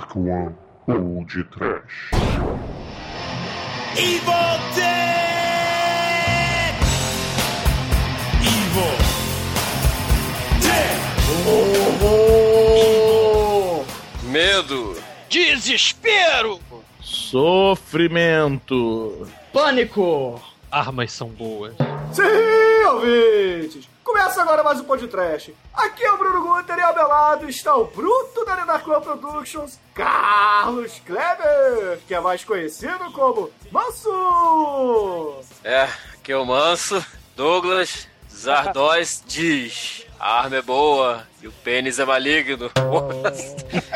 Dark One ou de Trash. Evil Dead! Evil Dead! Horror! Medo. Desespero! Sofrimento. Pânico! Armas são boas. Sim, ouvintes! Começa agora mais um podcast. Aqui é o Bruno Guter e ao meu lado está o bruto da Nenarclub Productions, Carlos Kleber, que é mais conhecido como Manso! É, aqui é o Manso. Douglas Zardóis diz: a arma é boa e o pênis é maligno.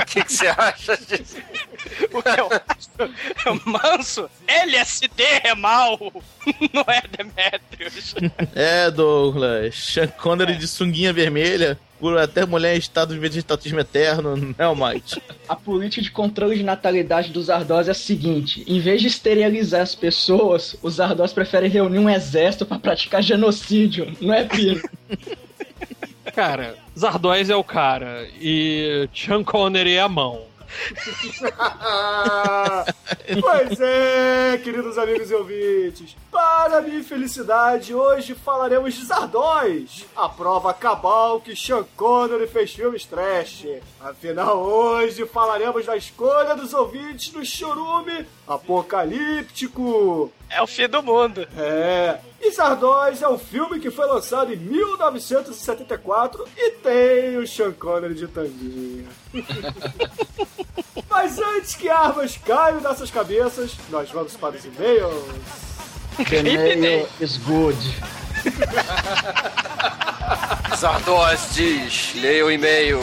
O que que você acha disso? O que eu acho? Manso, LSD é mal, não é Demetrius. É, Douglas. Sean Connery de sunguinha vermelha, por até mulher em estado de vegetatismo eterno, não é o Might. A política de controle de natalidade dos Ardós é a seguinte: em vez de esterilizar as pessoas, os Ardós preferem reunir um exército pra praticar genocídio, não é, Pino? Cara, Zardóis é o cara e Sean Connery é a mão. pois é, queridos amigos e ouvintes. Para minha felicidade, hoje falaremos de Zardóis, a prova cabal que Sean Connery fez filmes trash. Afinal, hoje falaremos da escolha dos ouvintes no chorume apocalíptico. É o fim do mundo. É. E Zardóis é um filme que foi lançado em 1974 e tem o Sean Connery de tanguinha. Mas antes que armas caiam nessas cabeças, nós vamos para os e-mails. Mail is good. Zardóis diz: leia o e-mail.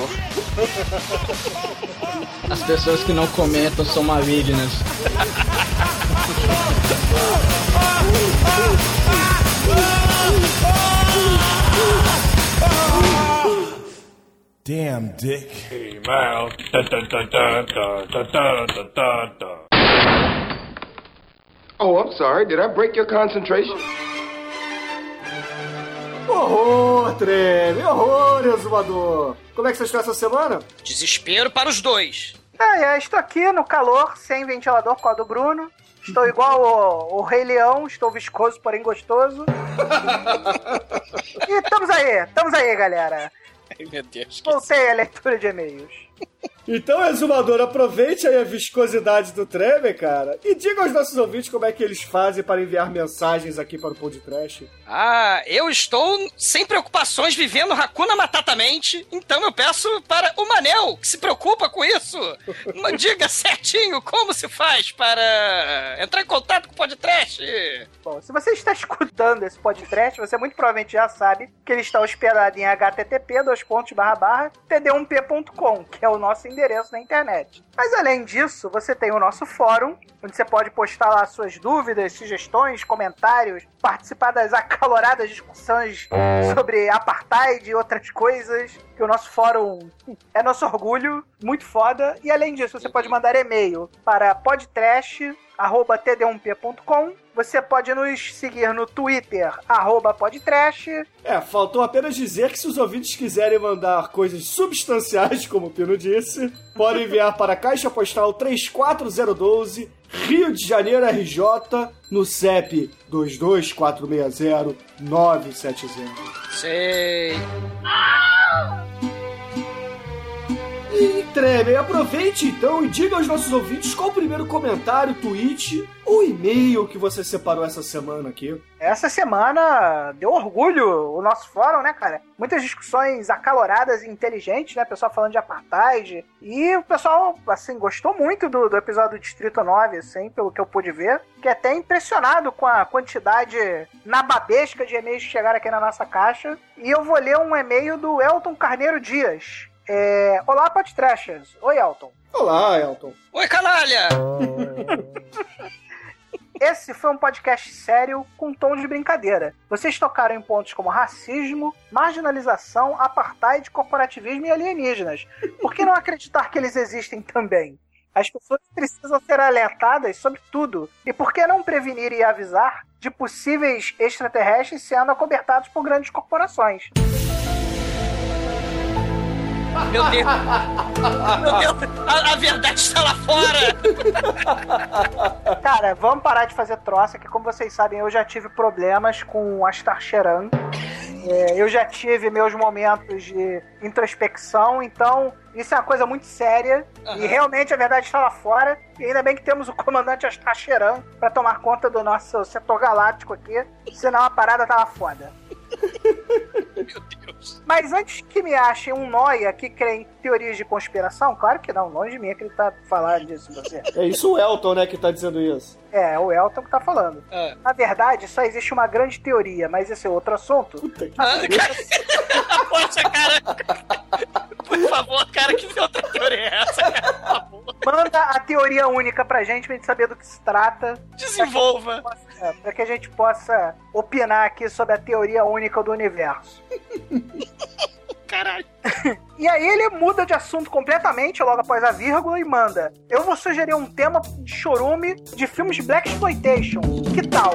As pessoas que não comentam são malignas. Damn, Dick. Oh, I'm sorry. Did I break your concentration? Horror, treme, horror, exumador. Como é que você está essa semana? Desespero para os dois. É, é, estou aqui no calor, sem ventilador por causa do Bruno. Estou igual o, o Rei Leão, estou viscoso, porém gostoso. e estamos aí, estamos aí, galera. Ai, meu Deus. Voltei à leitura de e-mails. Então, exumador, aproveite aí a viscosidade do treme, cara, e diga aos nossos ouvintes como é que eles fazem para enviar mensagens aqui para o podcast. Ah, eu estou sem preocupações vivendo Hakuna Matatamente, então eu peço para o Manel, que se preocupa com isso. Diga certinho como se faz para entrar em contato com o podcast. Bom, se você está escutando esse podcast, você muito provavelmente já sabe que ele está hospedado em http dois pontos barra barra td1p.com, que é o nosso endereço na internet. Mas além disso, você tem o nosso fórum, onde você pode postar lá suas dúvidas, sugestões, comentários, participar das acaloradas discussões sobre apartheid e outras coisas, que o nosso fórum é nosso orgulho, muito foda. E além disso, você pode mandar e-mail para podtrash@td1p.com. Você pode nos seguir no Twitter, arroba podtrash. É, faltou apenas dizer que se os ouvintes quiserem mandar coisas substanciais, como o Pino disse, podem enviar para a Caixa Postal 34012, Rio de Janeiro, RJ, no CEP 22460-970. Sei. E treme, aproveite então e diga aos nossos ouvintes qual o primeiro comentário, tweet ou e-mail que você separou essa semana aqui. Essa semana deu orgulho o nosso fórum, né, cara? Muitas discussões acaloradas e inteligentes, né? Pessoal falando de apartheid. E o pessoal, assim, gostou muito do, do episódio do Distrito 9, assim, pelo que eu pude ver. Fiquei até impressionado com a quantidade nababesca de e-mails que chegaram aqui na nossa caixa. E eu vou ler um e-mail do Elton Carneiro Dias. É... Olá, podtrashers. Oi, Elton. Olá, Elton. Oi, canalha! Esse foi um podcast sério com tom de brincadeira. Vocês tocaram em pontos como racismo, marginalização, apartheid, corporativismo e alienígenas. Por que não acreditar que eles existem também? As pessoas precisam ser alertadas sobre tudo. E por que não prevenir e avisar de possíveis extraterrestres sendo acobertados por grandes corporações? Meu Deus! Meu Deus! A, a verdade está lá fora! Cara, vamos parar de fazer troça, que como vocês sabem, eu já tive problemas com Astar Sheran. É, eu já tive meus momentos de introspecção, então isso é uma coisa muito séria. E realmente a verdade está lá fora. E ainda bem que temos o comandante Astar Sheran pra tomar conta do nosso setor galáctico aqui. Senão a parada tava foda. Meu Deus! Mas antes que me achem um noia que crê em teorias de conspiração, claro que não, longe de mim acreditar falar disso pra você. É isso o Elton, né, que tá dizendo isso. É, é o Elton que tá falando. Ah. Na verdade, só existe uma grande teoria, mas esse é outro assunto. Puta que Ah, cara, Poxa, cara! Por favor, cara, que outra teoria é essa, cara? Por favor, Manda a teoria única pra gente, pra gente saber do que se trata. desenvolva. É, pra que a gente possa opinar aqui sobre a teoria única do universo. Caralho. E aí ele muda de assunto completamente logo após a vírgula e manda: Eu vou sugerir um tema de chorume de filmes de Black Exploitation. Que tal?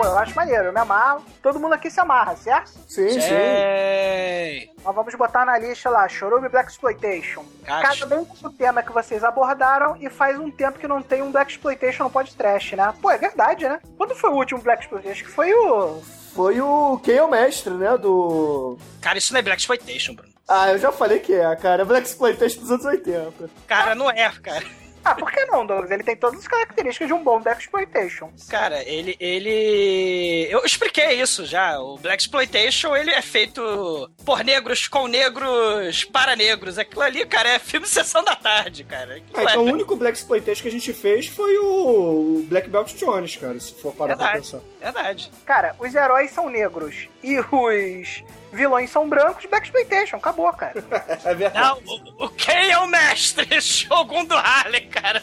Pô, eu acho maneiro, eu me amarro. Todo mundo aqui se amarra, certo? Sim, sim. Sei. Nós vamos botar na lista lá, Chorume Black Exploitation. Cara, Casa bem com o tema que vocês abordaram e faz um tempo que não tem um Black Exploitation no podcast, né? Pô, é verdade, né? Quando foi o último Black Exploitation? Acho que foi o... Foi o quem é o mestre, né, do... Cara, isso não é Black Exploitation, Bruno. Ah, eu já falei que é, cara. Black Exploitation dos anos 80. Cara, não é, cara. Ah, por que não, Douglas? Ele tem todas as características de um bom Black Exploitation. Cara, ele, ele... Eu expliquei isso já. O Black Exploitation, ele é feito por negros, com negros, para negros. Aquilo ali, cara, é filme de sessão da tarde, cara. Ah, então é... o único Black Exploitation que a gente fez foi o Black Belt Jones, cara, se for parar pra Verdade, pensar. Verdade. Cara, os heróis são negros e os vilões são brancos, Black Exploitation. Acabou, cara. É verdade. Não, o, o quem é o mestre? Shogun do Harley, cara.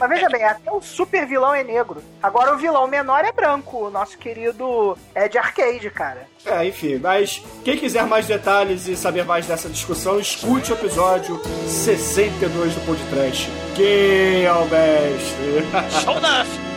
Mas veja bem, até o super vilão é negro. Agora o vilão menor é branco, o nosso querido Ed Arcade, cara. É, enfim, mas quem quiser mais detalhes e saber mais dessa discussão, escute o episódio 62 do Podcast. Quem é o mestre? Show enough.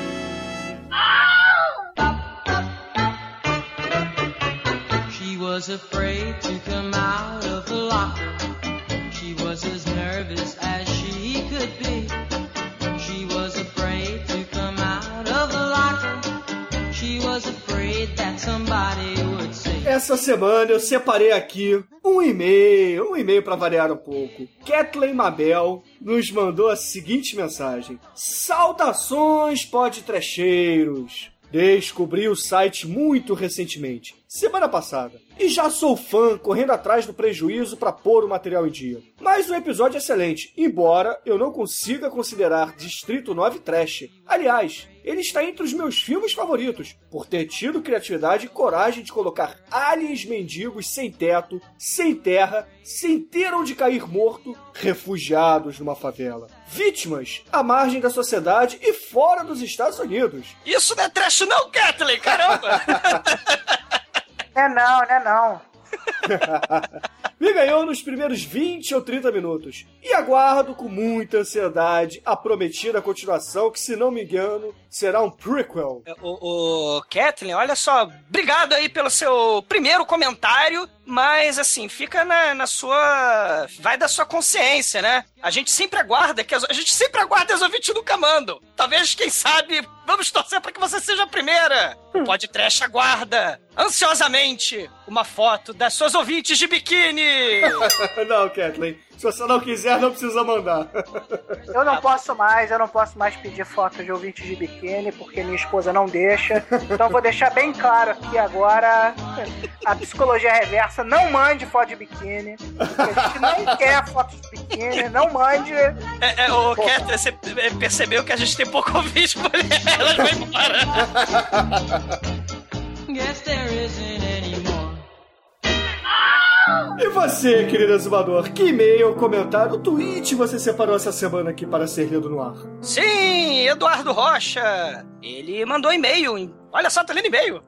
Essa semana eu separei aqui um e-mail, um e-mail para variar um pouco. Kathleen Mabel nos mandou a seguinte mensagem: Saudações, podtrecheiros! Descobri o site muito recentemente, semana passada, e já sou fã correndo atrás do prejuízo para pôr o material em dia. Mas o episódio é excelente, embora eu não consiga considerar Distrito 9 trash. Aliás, ele está entre os meus filmes favoritos, por ter tido criatividade e coragem de colocar aliens mendigos sem teto, sem terra, sem ter onde cair morto, refugiados numa favela. Vítimas à margem da sociedade e fora dos Estados Unidos. Isso não é trash não, Kathleen, caramba. Não é não, não é não. Me ganhou nos primeiros 20 ou 30 minutos. E aguardo com muita ansiedade a prometida continuação, que se não me engano, será um prequel. O, o Kathleen, olha só, obrigado aí pelo seu primeiro comentário, mas assim, fica na, na sua. Vai da sua consciência, né? A gente sempre aguarda, que as, a gente sempre aguarda as ouvintes nunca mandam. Talvez, quem sabe, vamos torcer para que você seja a primeira. O podcast aguarda ansiosamente uma foto das suas ouvintes de biquíni. não, Kathleen. Se você não quiser, não precisa mandar. Eu não posso mais, eu não posso mais pedir foto de ouvintes de biquíni, porque minha esposa não deixa. Então vou deixar bem claro aqui agora a psicologia reversa, não mande foto de biquíni. porque A gente não quer foto de biquíni, não mande. É, é, ô, você percebeu que a gente tem pouco ouvinte mulher, ela vai embora. Guess there isn't. E você, querido exumador, que e-mail, comentário, tweet você separou essa semana aqui para ser lido no ar? Sim, Eduardo Rocha. Ele mandou e-mail. Olha só, tá lendo e-mail.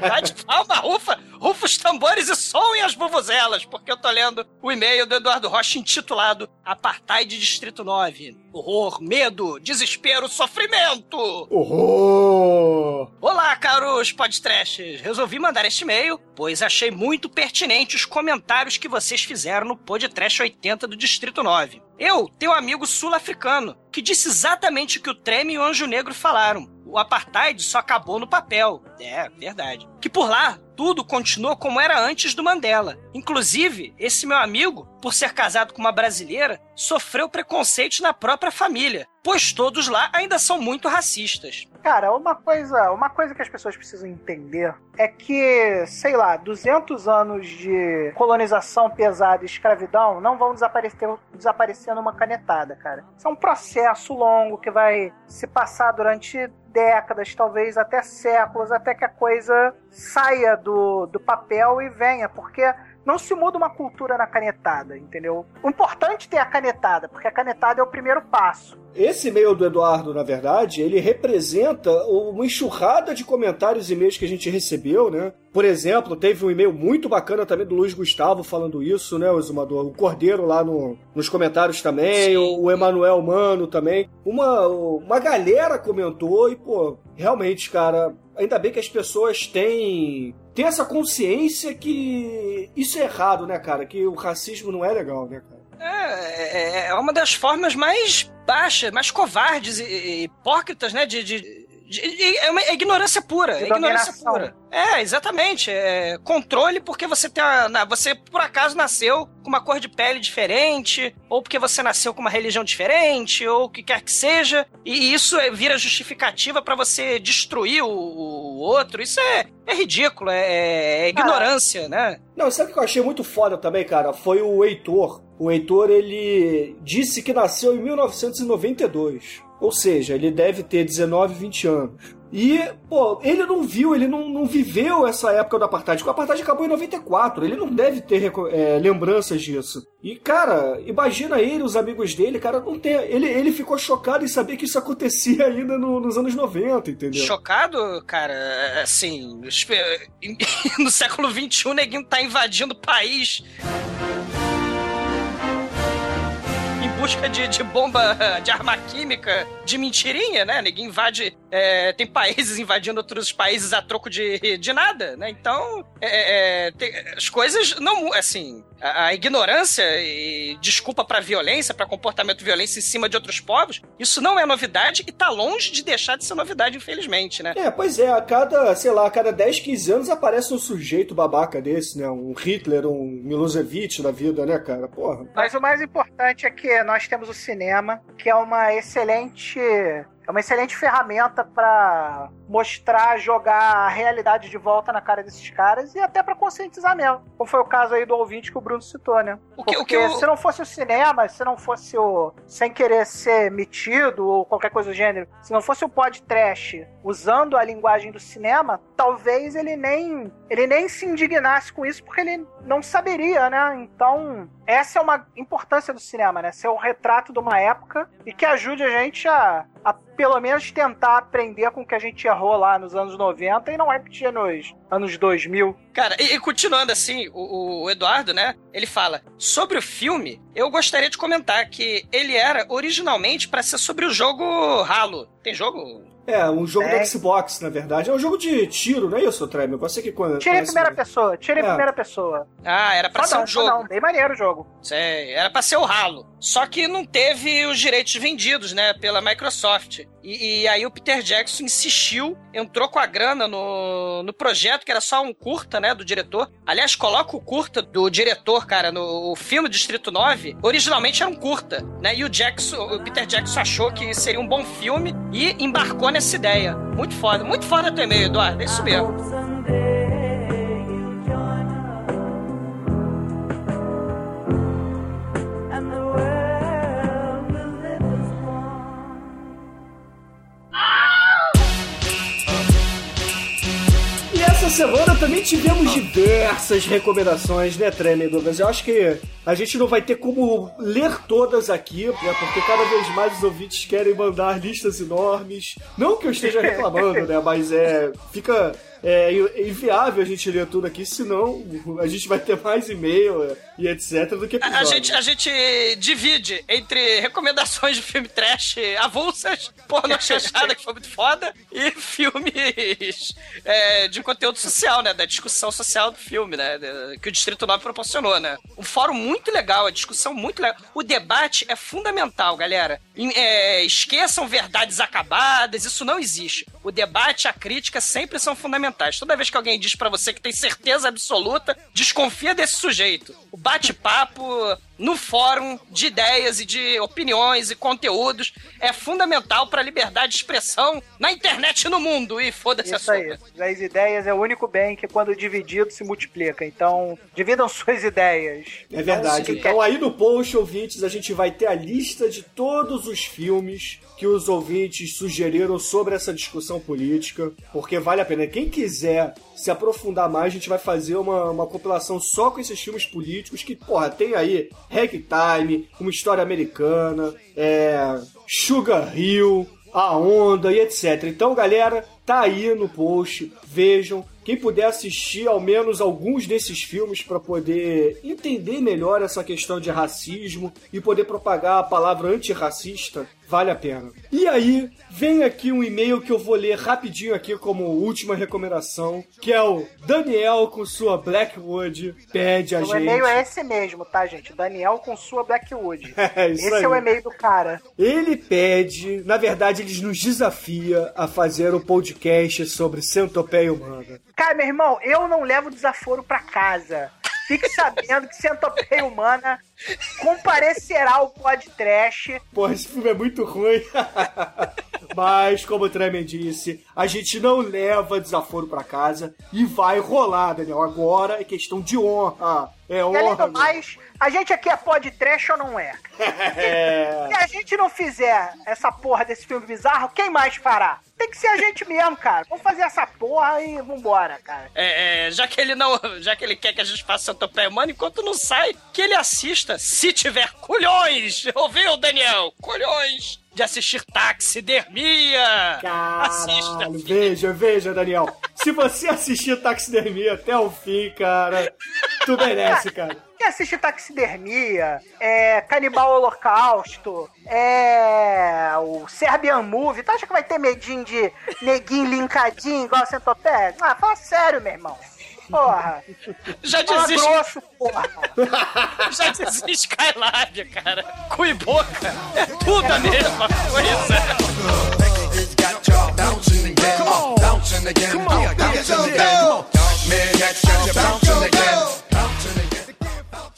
Bate palma, rufa, rufa os tambores e soem as vuvuzelas, porque eu tô lendo o e-mail do Eduardo Rocha intitulado Apartheid Distrito 9. Horror, medo, desespero, sofrimento. Horror! Olá, caros podtrashers. Resolvi mandar este e-mail, pois achei muito pertinente os comentários que vocês fizeram no Podtrash 80 do Distrito 9. Eu tenho um amigo sul-africano que disse exatamente o que o Treme e o Anjo Negro falaram. O apartheid só acabou no papel. É, verdade. Que por lá, tudo continua como era antes do Mandela. Inclusive, esse meu amigo, por ser casado com uma brasileira, sofreu preconceito na própria família, pois todos lá ainda são muito racistas. Cara, uma coisa, uma coisa que as pessoas precisam entender é que, sei lá, 200 anos de colonização pesada e escravidão não vão desaparecer, desaparecer numa canetada, cara. Isso é um processo longo que vai se passar durante décadas, talvez até séculos, até que a coisa saia do, do papel e venha, porque não se muda uma cultura na canetada, entendeu? O importante é ter a canetada, porque a canetada é o primeiro passo. Esse e-mail do Eduardo, na verdade, ele representa uma enxurrada de comentários e e-mails que a gente recebeu, né? Por exemplo, teve um e-mail muito bacana também do Luiz Gustavo falando isso, né, o exumador? O Cordeiro lá no, nos comentários também, o, o Emanuel Mano também. Uma, uma galera comentou e, pô, realmente, cara, ainda bem que as pessoas têm essa consciência que isso é errado, né, cara? Que o racismo não é legal, né, cara? É, é, é uma das formas mais baixas, mais covardes e, e hipócritas, né, de- de- é uma ignorância pura, é ignorância pura. É, exatamente. É controle porque você tem a, na- você por acaso nasceu com uma cor de pele diferente, ou porque você nasceu com uma religião diferente, ou o que quer que seja, e isso é- vira justificativa pra você destruir o, o outro. Isso é, é ridículo, é, é ignorância, né? Não, sabe o que eu achei muito foda também, cara? Foi o Heitor. O Heitor, ele disse que nasceu em 1992. Ou seja, ele deve ter 19, 20 anos. E, pô, ele não viu, ele não, não viveu essa época do Apartheid. O Apartheid acabou em 94. Ele não deve ter é, lembranças disso. E, cara, imagina ele, os amigos dele, cara, não tem. Ele, ele ficou chocado em saber que isso acontecia ainda no- nos anos 90, entendeu? Chocado, cara, assim, espe- no século XXI neguinho tá invadindo o país busca de, de bomba, de arma química, de mentirinha, né? Neguinho invade, é, tem países invadindo outros países a troco de, de nada, né? Então, é, é, tem- as coisas não, assim, a, a ignorância e desculpa pra violência, pra comportamento violência em cima de outros povos, isso não é novidade e tá longe de deixar de ser novidade, infelizmente, né? É, pois é, a cada, sei lá, a cada 10, 15 anos aparece um sujeito babaca desse, né? Um Hitler, um Milosevic da vida, né, cara? Porra. Mas o mais importante é que nós temos o cinema, que é uma excelente. É uma excelente ferramenta para mostrar, jogar a realidade de volta na cara desses caras e até para conscientizar mesmo. Como foi o caso aí do ouvinte que o Bruno citou, né? O que- o Porque que eu- se não fosse o cinema, se não fosse o. Sem querer ser metido ou qualquer coisa do gênero, se não fosse o podcast usando a linguagem do cinema, talvez ele nem. ele nem se indignasse com isso porque ele não saberia, né? Então, essa é uma importância do cinema, né? Ser o retrato de uma época e que ajude a gente a, a pelo menos tentar aprender com o que a gente errou lá nos anos 90 e não repetir nos anos 2000. Cara, e, e continuando assim, o, o Eduardo, né? Ele fala sobre o filme. Eu gostaria de comentar que ele era originalmente pra ser sobre o jogo Halo. Tem jogo? É, um jogo É. do Xbox, na verdade. É um jogo de tiro, não é isso, Tremor? Você que conhece. Tira em primeira pessoa, tira em É. primeira pessoa. Ah, era pra ser Só um não, jogo. não, bem maneiro o jogo. Sei, era pra ser o Halo. Só que não teve os direitos vendidos, né, pela Microsoft. E, e aí o Peter Jackson insistiu, entrou com a grana no, no projeto, que era só um curta, né, do diretor. Aliás, coloca o curta do diretor, cara, no filme Distrito 9. Originalmente era um curta, né, e o Jackson, o Peter Jackson achou que seria um bom filme e embarcou nessa ideia. Muito foda, muito foda teu e-mail, Eduardo, é isso mesmo. Semana também tivemos diversas recomendações, né, Douglas? Eu acho que a gente não vai ter como ler todas aqui, né? Porque cada vez mais os ouvintes querem mandar listas enormes. Não que eu esteja reclamando, né? Mas é. Fica. é inviável a gente ler tudo aqui, senão a gente vai ter mais e-mail é, e etc. do que A, a episódio. gente, a gente divide entre recomendações de filme trash avulsas, porno chanchada, que foi muito foda, e filmes é, de conteúdo social, né? Da discussão social do filme, né? Que o Distrito 9 proporcionou, né? Um fórum muito legal, a discussão muito legal. O debate é fundamental, galera. É, esqueçam verdades acabadas, isso não existe. O debate, a crítica sempre são fundamentais. Toda vez que alguém diz pra você que tem certeza absoluta, desconfia desse sujeito. O bate-papo no fórum de ideias e de opiniões e conteúdos é fundamental pra liberdade de expressão na internet e no mundo. E foda-se a Isso sua. aí. As ideias é o único bem que, quando dividido, se multiplica. Então, dividam suas ideias. É verdade. Então, Então aí no post, ouvintes, a gente vai ter a lista de todos os filmes que os ouvintes sugeriram sobre essa discussão política, porque vale a pena. Quem quiser se aprofundar mais, a gente vai fazer uma, uma compilação só com esses filmes políticos que, porra, tem aí Ragtime, uma história americana, é, Sugar Hill, A Onda e etc. Então, galera, tá aí no post, vejam. Quem puder assistir ao menos alguns desses filmes para poder entender melhor essa questão de racismo e poder propagar a palavra antirracista, vale a pena. E aí, vem aqui um e-mail que eu vou ler rapidinho aqui como última recomendação, que é o Daniel com sua Blackwood pede a O gente. e-mail é esse mesmo, tá, gente? Daniel com sua Blackwood. É, isso esse aí. é o e-mail do cara. Ele pede, na verdade, ele nos desafia a fazer um podcast sobre centopeia humana. Cara, meu irmão, eu não levo desaforo pra casa. Fique sabendo que Centopeia Humana comparecerá ao podcast. Porra, esse filme é muito ruim. Mas, como o Tremen disse, a gente não leva desaforo pra casa e vai rolar, Daniel. Agora é questão de honra. É E além honra. do mais, a gente aqui é podcast ou não é? É. Se a gente não fizer essa porra desse filme bizarro, quem mais fará? Tem que ser a gente mesmo, cara. Vamos fazer essa porra e vambora, cara. É, é, já que ele não. Já que ele quer que a gente faça centopeia humana, enquanto não sai, que ele assista, se tiver culhões! Ouviu, Daniel? Culhões! De assistir taxidermia! Assista! Caralho, veja, veja, Daniel. Se você assistir Taxidermia até o fim, cara, tu merece, cara. Quem assiste taxidermia, é Canibal Holocausto, é o Serbian Movie, tu acha que vai ter medinho de neguinho linkadinho igual a Centopeia? Ah, fala sério, meu irmão. Porra. Já Fala desiste, grosso, porra. já desiste Skylab, cara. Cu e boca. É tudo a mesma coisa.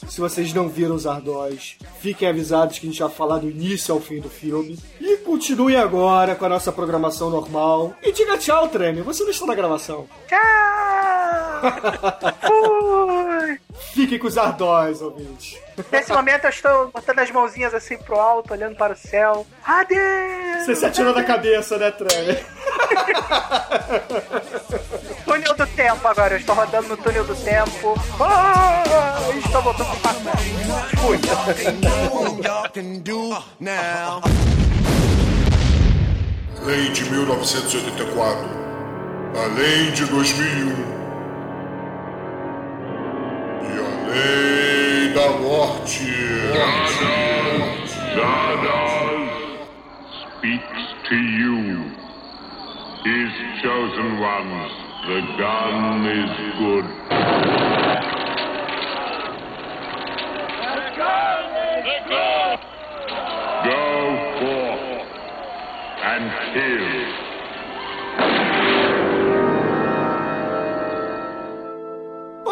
Se vocês não viram os Ardós, fiquem avisados que a gente vai falar do início ao fim do filme. E continuem agora com a nossa programação normal. E diga tchau, Tremer. Você não está na gravação. Tchau. Fui. Fiquem com os Ardós, ouvintes. Nesse momento eu estou botando as mãozinhas assim pro alto, olhando para o céu. Adeus! Você se atirou da cabeça, né, Tremer? Túnel do tempo agora, eu estou rodando no túnel do tempo. Ah, estou voltando pro passado. Lei de 1984. A lei de 2001. Lei da morte. speaks to you. His chosen ones, the gun is good. Go forth and kill.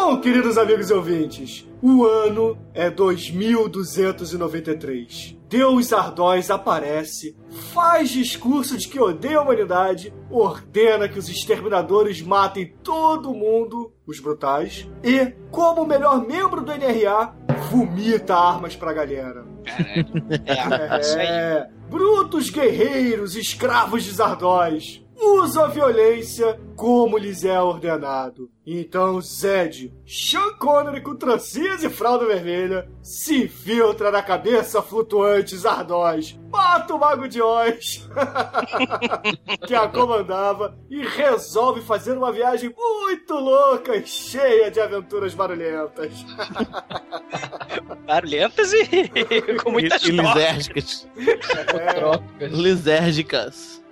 Bom, queridos amigos e ouvintes, o ano é 2293. Deus Ardós aparece, faz discurso de que odeia a humanidade, ordena que os exterminadores matem todo mundo, os brutais, e, como o melhor membro do NRA, vomita armas pra galera. É, isso aí. É, brutos guerreiros, escravos de Zardóis. Usam a violência como lhes é ordenado. Então Zed, Sean Connery com trancinhas e fralda vermelha, se infiltra na cabeça flutuante Zardoz, mata o Mago de Oz, que a comandava, e resolve fazer uma viagem muito louca e cheia de aventuras barulhentas. Barulhentas e com muitas e, e lisérgicas. É. Lisérgicas.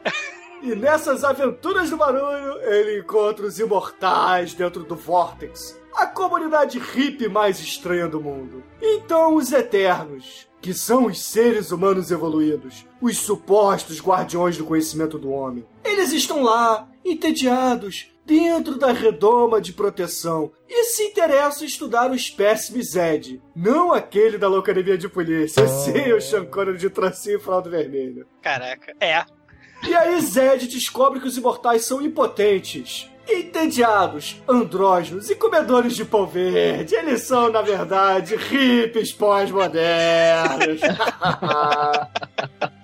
E nessas aventuras do barulho, ele encontra os imortais dentro do Vortex, a comunidade hippie mais estranha do mundo. Então, os Eternos, que são os seres humanos evoluídos, os supostos guardiões do conhecimento do homem, eles estão lá, entediados, dentro da redoma de proteção e se interessam em estudar o espécime Zed, não aquele da Locademia de Polícia, sim o Connery de trancinho e fralda vermelha. Caraca, é. E aí Zed descobre que os imortais são impotentes, entediados, andrógenos e comedores de pão verde. Eles são, na verdade, hippies pós-modernos.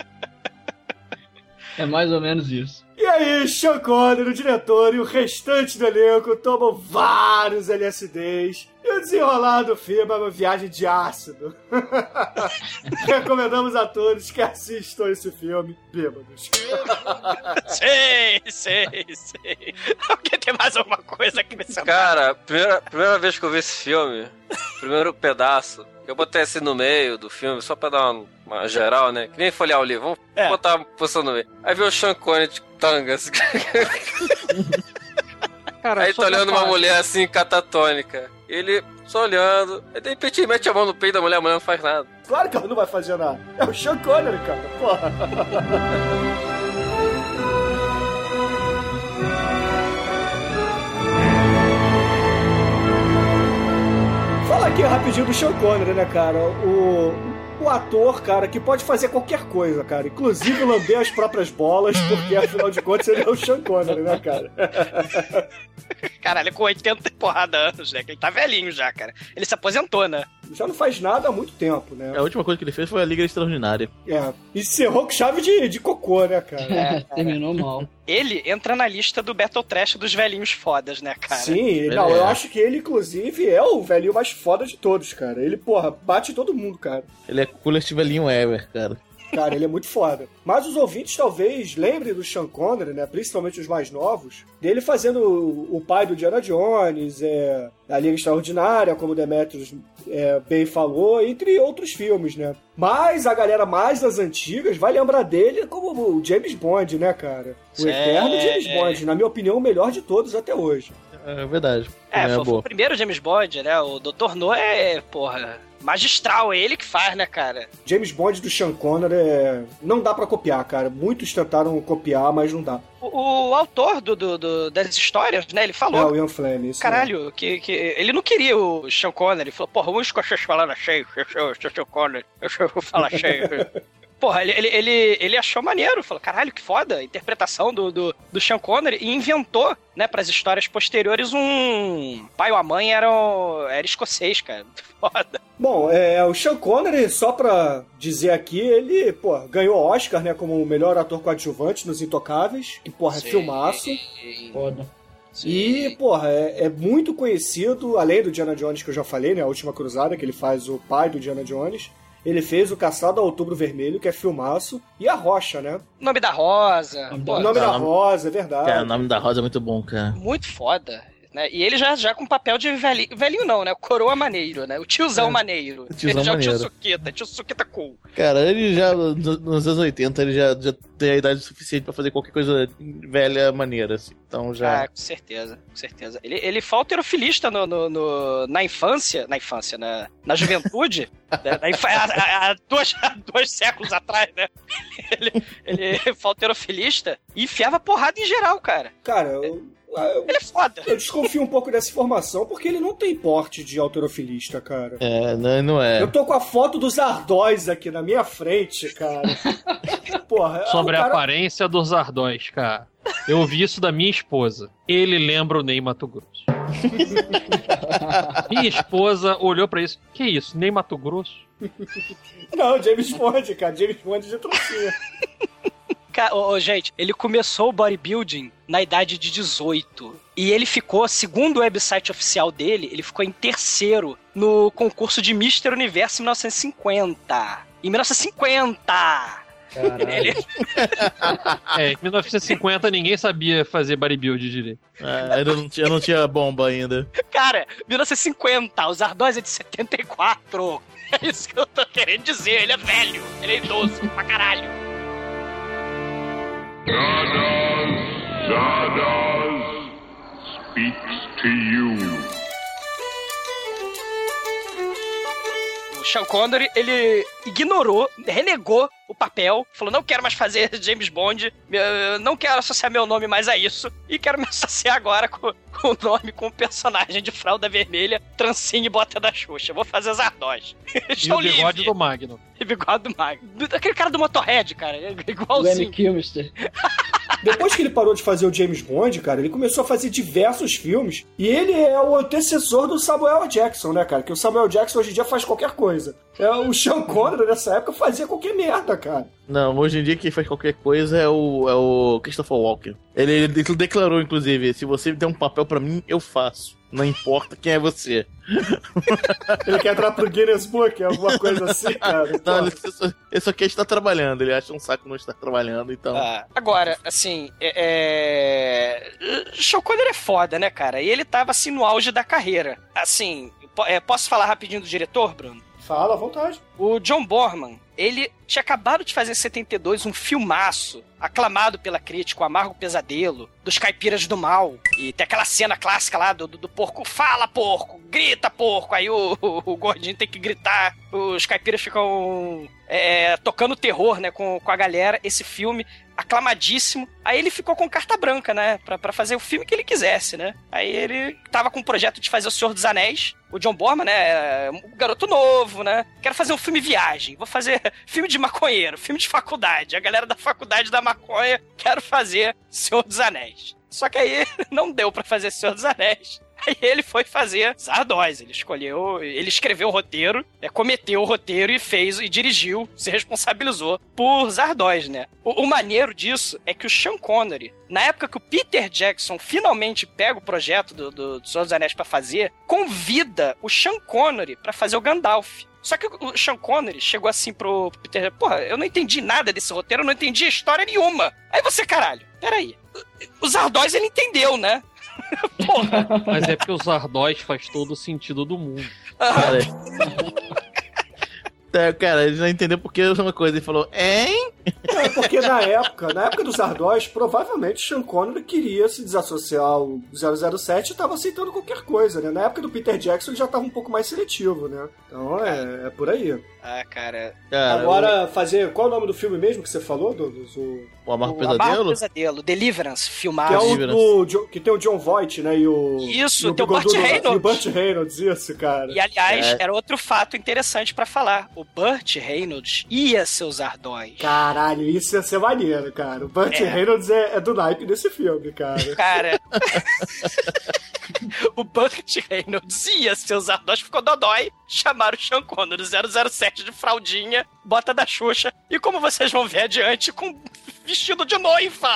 É mais ou menos isso. E aí, Sean Connery, o diretor e o restante do elenco tomam vários LSDs. E o desenrolar do filme é uma viagem de ácido. Recomendamos a todos que assistam esse filme bêbados. sei, sei, sei. Alguém tem mais alguma coisa aqui nesse Cara, primeira, primeira vez que eu vi esse filme, primeiro pedaço, eu botei assim no meio do filme, só pra dar uma, uma geral, né? Que nem folhear o livro, vamos É. botar uma posição no meio. Aí veio o Sean Connery de tanga, assim. Cara, Aí tá olhando uma mulher assim, catatônica. Ele só olhando, aí de repente mete a mão no peito da mulher, a mulher não faz nada. Claro que ela não vai fazer nada. É o Sean Connery, cara. Porra. Fala aqui rapidinho do Sean Connery, né, cara? O, o ator, cara, que pode fazer qualquer coisa, cara. Inclusive lamber as próprias bolas, porque afinal de contas ele é o Sean Connery, né, cara? Caralho, com 80 e porrada anos, né? Ele tá velhinho já, cara. Ele se aposentou, né? Já não faz nada há muito tempo, né? A última coisa que ele fez foi a Liga Extraordinária. É. Encerrou com chave de, de cocô, né, cara? É, terminou mal. Ele entra na lista do Battle Trash dos velhinhos fodas, né, cara? Sim, não, é. eu acho que ele, inclusive, é o velhinho mais foda de todos, cara. Ele, porra, bate todo mundo, cara. Ele é coolest velhinho ever, cara. Cara, ele é muito foda. Mas os ouvintes talvez lembrem do Sean Connery, né? Principalmente os mais novos, dele fazendo o, o pai do Diana Jones, é, a Liga Extraordinária, como o Demetrius é, bem falou, entre outros filmes, né? Mas a galera mais das antigas vai lembrar dele como o James Bond, né, cara? O Sim. eterno James Bond, na minha opinião, o melhor de todos até hoje. É verdade. É, é foi, foi o primeiro James Bond, né? O Dr. No é, porra, magistral, é ele que faz, né, cara? James Bond do Sean Connery é... não dá pra copiar, cara. Muitos tentaram copiar, mas não dá. O, o autor do, do- do- das histórias, né? Ele É falou. o Ian Fleming, isso Caralho, que, que ele não queria o Sean Connery. Ele falou, porra, com vocês falando cheio, eu sou sou Sean Connery, eu sou eu falar cheio. Porra, ele, ele, ele, ele achou maneiro, falou, caralho, que foda, a interpretação do, do, do Sean Connery, e inventou, né, pras histórias posteriores, um pai ou a mãe eram, era escocês, cara, foda. Bom, é, o Sean Connery, só pra dizer aqui, ele, pô, ganhou Oscar, né, como o melhor ator coadjuvante nos Intocáveis, que, porra, é filmaço. Foda. E, porra, é, é muito conhecido, além do Diana Jones que eu já falei, né, a Última Cruzada, que ele faz o pai do Diana Jones. Ele fez o Caçado ao Outubro Vermelho, que é filmaço, e a Rocha, né? O nome da Rosa, Nome O nome da nome- Rosa, é verdade. Cara, o nome da Rosa é muito bom, cara. muito foda. Né? E ele já, já com papel de velhinho, velhinho não, né? O coroa maneiro, né? O tiozão É. maneiro. tiozão ele já é o tio. Suquita, tio Suquita cool. Cara, ele já, no- nos anos 80, ele já, já tem a idade suficiente pra fazer qualquer coisa velha maneira, assim. Então já. Ah, com certeza, com certeza. Ele, ele foi alterofilista no, no, no- na infância, na infância, na, na juventude, né? na infa- há, dois, há dois séculos atrás, né? Ele, ele foi alterofilista e enfiava porrada em geral, cara. Cara, eu, eu- Ele é foda. eu desconfio um pouco dessa informação, porque ele não tem porte de autorofilista, cara. É, não, não é. Eu tô com a foto dos Ardóis aqui na minha frente, cara. Porra, Sobre o a cara... aparência dos ardóis, cara. Eu ouvi isso da minha esposa. Ele lembra o Ney Mato Grosso. minha esposa olhou pra isso. Que isso, Ney Mato Grosso? Não, James Bond, cara. James Bond de trancinha. Ca- ô, ô, gente, ele começou o bodybuilding na idade de 18. E ele ficou, segundo o website oficial dele, ele ficou em terceiro no concurso de Mr. Universo em 1950. Em 1950! Ele, É, em 1950 ninguém sabia fazer bodybuild direito. É, eu, não tinha, eu não tinha bomba ainda. cara, 1950, os Ardós é de 74. É isso que eu tô querendo dizer, ele é velho, ele é idoso pra caralho. Zardoz, Zardoz speaks to you. Sean Connery, ele ignorou, renegou o papel, falou: não quero mais fazer James Bond, eu não quero associar meu nome mais a isso, e quero me associar agora com, com o nome, com o personagem de fralda vermelha, trancinha e bota da Xuxa. Vou fazer Zardoz. E o bigode livre. do Magno. E bigode do Mag. Do- Aquele cara do Motorhead, cara, é igualzinho. Kilmister. Depois que ele parou de fazer o James Bond, cara, ele começou a fazer diversos filmes. E ele é o antecessor do Samuel Jackson, né, cara? Que o Samuel Jackson hoje em dia faz qualquer coisa. É, o Sean Connery nessa época fazia qualquer merda, cara. Não, hoje em dia quem faz qualquer coisa é o, é o Christopher Walker. Ele, ele declarou, inclusive, se você der um papel pra mim, eu faço. Não importa quem é você. Ele quer entrar pro Guinness Book, alguma coisa assim, cara. Não, ele só, ele só quer estar trabalhando. Ele acha um saco não estar trabalhando, então. Ah, agora, assim, é. é... Connery é foda, né, cara? E ele tava assim no auge da carreira. Assim, é, posso falar rapidinho do diretor, Bruno? Fala à vontade. O John Borman, ele tinha acabado de fazer em 72 um filmaço aclamado pela crítica, o Amargo Pesadelo, dos Caipiras do Mal. E tem aquela cena clássica lá do, do, do porco, fala porco, grita porco. Aí o, o, o gordinho tem que gritar, os caipiras ficam é, tocando terror, né, com, com a galera. Esse filme aclamadíssimo. Aí ele ficou com carta branca, né? Pra, pra fazer o filme que ele quisesse, né? Aí ele tava com o projeto de fazer O Senhor dos Anéis. O John Borman, né? Um garoto novo, né? Quero fazer um filme viagem. Vou fazer filme de maconheiro, filme de faculdade. A galera da faculdade da maconha, quero fazer Senhor dos Anéis. Só que aí não deu pra fazer Senhor dos Anéis. Aí ele foi fazer Zardoz. Ele escolheu, ele escreveu o roteiro, é, cometeu o roteiro e fez e dirigiu, se responsabilizou por Zardoz, né? O, o maneiro disso é que o Sean Connery, na época que o Peter Jackson finalmente pega o projeto do, do, do Senhor dos Anéis pra fazer, convida o Sean Connery pra fazer o Gandalf. Só que o Sean Connery chegou assim pro Peter, porra, eu não entendi nada desse roteiro, eu não entendi história nenhuma. Aí você, caralho, peraí. O Zardoz ele entendeu, né? Mas é porque os Ardóis faz todo o sentido do mundo. Cara, É, cara, ele não entendeu porque é uma coisa. Ele falou, hein? É porque na época, na época dos Ardós, provavelmente Sean Connery queria se desassociar ao 007 e tava aceitando qualquer coisa, né? Na época do Peter Jackson ele já tava um pouco mais seletivo, né? Então é, é por aí. Ah, cara. Cara, Agora, fazer. Qual é o nome do filme mesmo que você falou, Douglas? O, O Amargo O Amargo Pesadelo? Pesadelo, Deliverance, que é filmado. o do, que tem o John Voight, né? E o. Isso, e o tem o Burt Reynolds. E o Burt Reynolds, isso, cara. E aliás, É. era outro fato interessante pra falar. O Burt Reynolds ia ser os Ardóis. Caralho, isso ia ser maneiro, cara. O Burt É. Reynolds é, é do naipe desse filme, cara. Cara. o Burt Reynolds ia ser os Ardóis, ficou dodói. Chamaram o Sean Connery 007 de fraldinha, bota da Xuxa. E como vocês vão ver adiante, com vestido de noiva.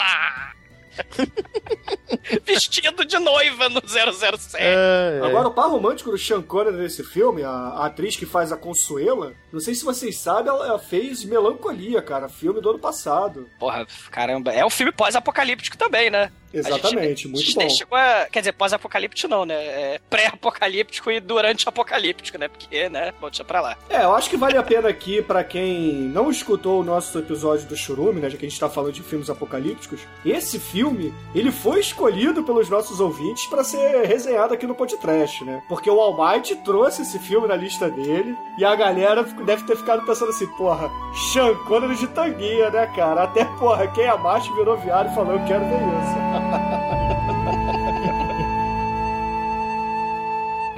vestido de noiva no 007. É, é. Agora, o par romântico do Sean Connery nesse filme, a, a atriz que faz a Consuela, não sei se vocês sabem, ela, ela fez Melancolia, cara, filme do ano passado. Porra, caramba. É um filme pós-apocalíptico também, né? Exatamente, a muito gente bom. chegou a- Quer dizer, pós-apocalíptico não, né? É pré-apocalíptico e durante apocalíptico, né? Porque, né? Bom, deixa pra lá. É, eu acho que vale a pena aqui, pra quem não escutou o nosso episódio do Churume, né, já que a gente tá falando de filmes apocalípticos, esse filme, ele foi escolhido pelos nossos ouvintes pra ser resenhado aqui no podcast, né? Porque o Almighty trouxe esse filme na lista dele, e a galera deve ter ficado pensando assim, porra, Connery de tanguinha, né, cara? Até, porra, quem é macho virou e falou, eu quero ver isso.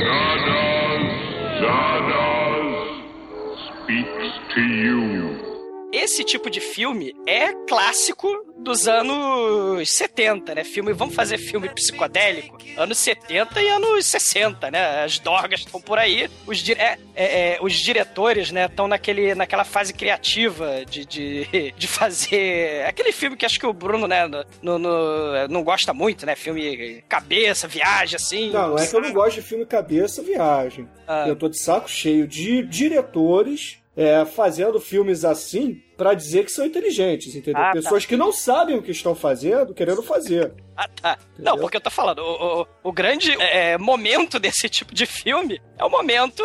Zardoz, Zardoz speaks to you. Esse tipo de filme é clássico dos anos 70, né? Filme, vamos fazer filme psicodélico? Anos 70 e anos 60, né? As dorgas estão por aí, os, di é, é, é, os diretores, né, estão naquele, naquela fase criativa de, de, de fazer aquele filme que acho que o Bruno, né, no, no- não gosta muito, né? Filme cabeça, viagem, assim. Não, não é que eu não gosto de filme cabeça viagem. Ah. Eu tô de saco cheio de diretores é, fazendo filmes assim pra dizer que são inteligentes, entendeu? Ah, tá. Pessoas que não sabem o que estão fazendo, querendo fazer. Ah, tá. Não, porque eu tô falando, o, o, o grande é, momento desse tipo de filme é o momento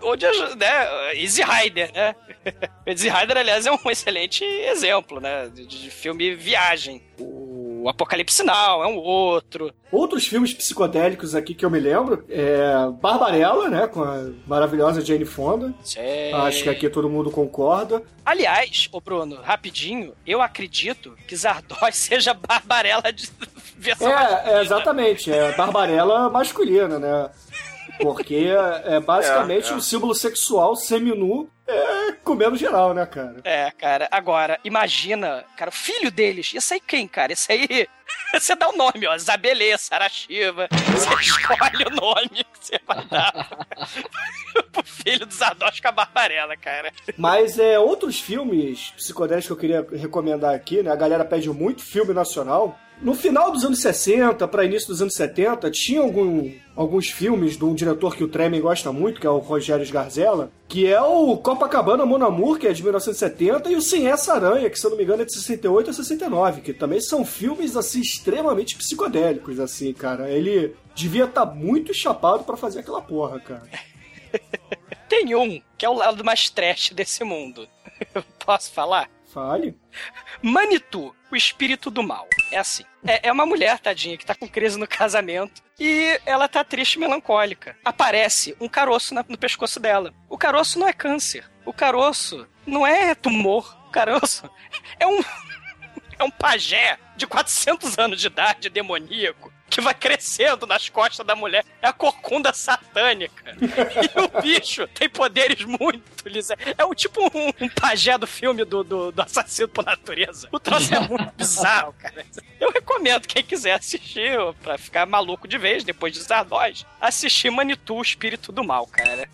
onde, né, Easy Rider, né? Easy Rider, aliás, é um excelente exemplo, né, de, de filme viagem. O Apocalipse Now é um outro. Outros filmes psicodélicos aqui que eu me lembro é Barbarella, né? Com a maravilhosa Jane Fonda. Sei. Acho que aqui todo mundo concorda. Aliás, ô Bruno, rapidinho, eu acredito que Zardoz seja Barbarella de versão É, é, exatamente. É Barbarella masculina, né? Porque é basicamente É, é. um símbolo sexual seminu é, comendo geral, né, cara? É, cara. Agora, imagina, cara, o filho deles. Ia sair quem, cara? Isso aí. Você dá o nome, ó. Zabelê, Sarashiva. Você escolhe o nome que você vai dar pro filho do Zardoz com a Barbarella, cara. Mas é outros filmes psicodélicos que eu queria recomendar aqui, né? A galera pede muito filme nacional. No final dos anos 60 para início dos anos 70, tinha algum, alguns filmes de um diretor que o Tremen gosta muito, que é o Rogério Sgarzella, que é o Copacabana Mon Amour, que é de 1970, e o Sem Essa Aranha, que se eu não me engano é de 68 a 69, que também são filmes assim extremamente psicodélicos assim, cara. Ele devia estar muito chapado para fazer aquela porra, cara. Tem um que é o lado mais trash desse mundo. Posso falar? Fale. Manitou, o espírito do mal. É assim. É, é uma mulher, tadinha, que tá com crise no casamento e ela tá triste e melancólica. Aparece um caroço na- no pescoço dela. O caroço não é câncer. O caroço não é tumor. O caroço é um. É um pajé de 400 anos de idade, demoníaco, que vai crescendo nas costas da mulher. É a corcunda satânica. E o bicho tem poderes muito. lis- É o tipo um, um pajé do filme do, do, do Assassino por Natureza. O troço é muito bizarro, cara. Eu recomendo quem quiser assistir, pra ficar maluco de vez, depois de Zardoz, assistir Manitou, Espírito do Mal, cara.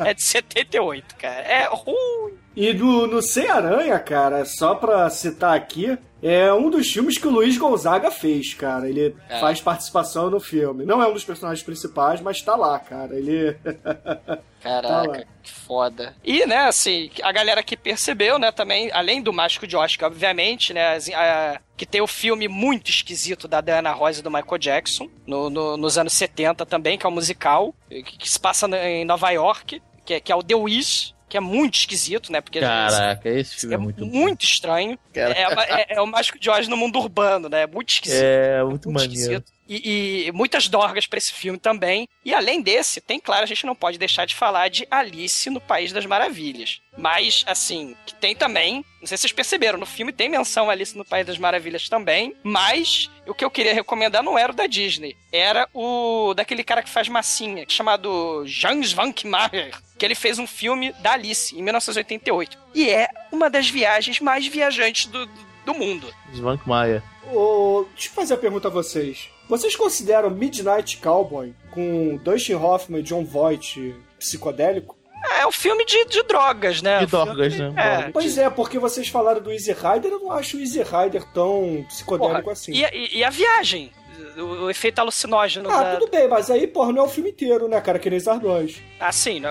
É de 78, cara. É ruim. E no, no Sem Aranha, cara, só pra citar aqui, é um dos filmes que o Luiz Gonzaga fez, cara. Ele É. faz participação no filme. Não é um dos personagens principais, mas tá lá, cara. Ele. Tá Caraca, lá. que foda. E, né, assim, a galera que percebeu, né, também, além do Mágico de Oscar, obviamente, né, as- a- que tem o filme muito esquisito da Diana Ross e do Michael Jackson, no- no- nos anos 70 também, que é um musical, que, que se passa em Nova York, que, é- que é o The Wish, que é muito esquisito, né, porque... Caraca, esse filme é, muito bom. Muito estranho. É, é- é o Mágico de Oz no mundo urbano, né? É muito esquisito. É, muito Muito maneiro. esquisito. E, e muitas dorgas pra esse filme também. E além desse, tem, claro, a gente não pode deixar de falar de Alice no País das Maravilhas. Mas, assim, que tem também. Não sei se vocês perceberam, no filme tem menção a Alice no País das Maravilhas também. Mas o que eu queria recomendar não era o da Disney. Era o daquele cara que faz massinha, chamado Jans Van Kemmerer. Que ele fez um filme da Alice, em 1988. E é uma das viagens mais viajantes do, do mundo. Svank Maia. Ô, deixa eu fazer a pergunta a vocês. Vocês consideram Midnight Cowboy com Dustin Hoffman e John Voight psicodélico? É um filme de, de drogas, né? De Um filme- drogas, né? É, Drogas. Pois é, porque vocês falaram do Easy Rider, eu não acho o Easy Rider tão psicodélico Porra, assim. E, a- e- e a viagem? O, o efeito alucinógeno Ah, da... tudo bem, mas aí, porra, não é o filme inteiro, né, cara? Que nem Zardoz. Ah, sim, não.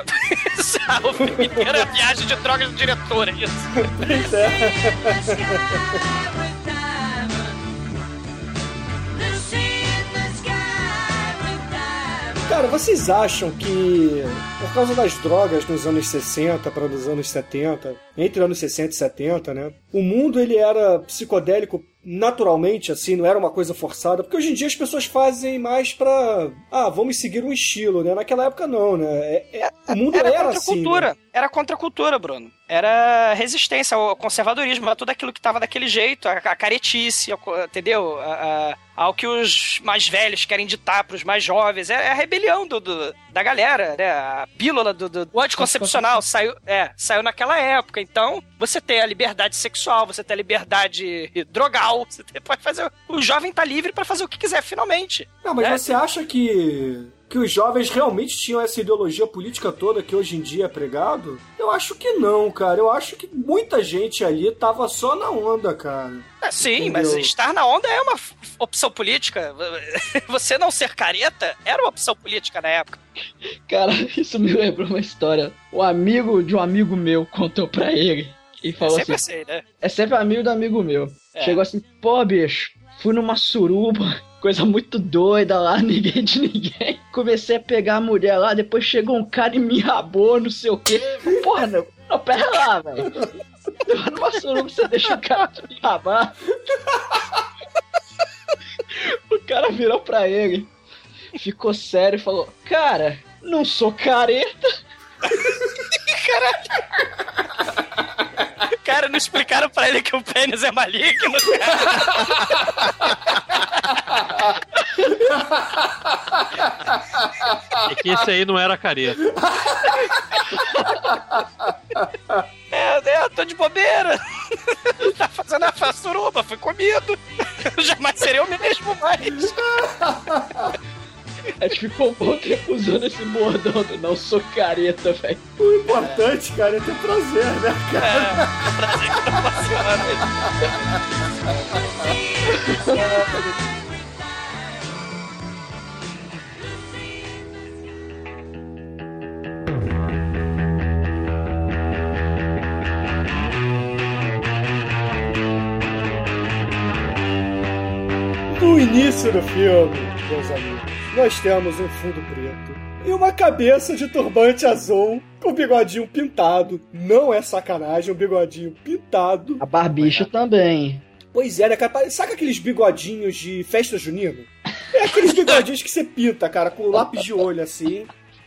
o filme inteiro é a viagem de drogas do diretor, é isso. Pois é. Cara, vocês acham que por causa das drogas nos anos 60 para nos anos 70, entre anos 60 e 70, né? O mundo ele era psicodélico naturalmente, assim, não era uma coisa forçada, porque hoje em dia as pessoas fazem mais pra. Ah, vamos seguir um estilo, né? Naquela época não, né? É- é- o mundo Era, era, contra a assim. cultura. né? Era contra a cultura, Bruno. Era resistência ao conservadorismo, a tudo aquilo que tava daquele jeito, a, a caretice, a entendeu? A- a- ao que os mais velhos querem ditar pros mais jovens. É, é a rebelião do, do- da galera, né? A pílula do, do, do anticoncepcional saiu, é, saiu naquela época. Então, você tem a liberdade sexual, você tem a liberdade drogal, você tem- pode fazer. O jovem tá livre pra fazer o que quiser, finalmente. Não, mas É. você acha que, que os jovens realmente tinham essa ideologia política toda que hoje em dia é pregado? Eu acho que não, cara. Eu acho que muita gente ali tava só na onda, cara. É, sim, Entendeu? mas estar na onda é uma opção política. Você não ser careta era uma opção política na época. Cara, isso me lembrou uma história. O amigo de um amigo meu contou pra ele. E É falou sempre assim: assim, né? É sempre amigo do amigo meu. É. Chegou assim, pô, bicho, fui numa suruba, coisa muito doida lá, ninguém de ninguém. Comecei a pegar a mulher lá, depois chegou um cara e me enrabou, não sei o quê. Porra, não, não pera lá, velho. Vai numa suruba, você deixa o cara te enrabar. O cara virou pra ele, ficou sério e falou: Cara, não sou careta. Cara, não explicaram pra ele que o pênis é maligno, É que esse aí não era careta. É, é, tô de bobeira. tá fazendo a suruba, fui comido. Eu jamais seria o mesmo mais. A gente ficou um bom tempo usando esse bordão do não sou careta, velho. O importante, cara, é ter prazer, né, cara? prazer que não No início do filme, meus amigos, nós temos um fundo preto e uma cabeça de turbante azul com bigodinho pintado. Não é sacanagem, um bigodinho pintado. A barbicha também. Pois é, né, cara? Sabe aqueles bigodinhos de festa junina? É aqueles bigodinhos que você pinta, cara, com lápis de olho assim.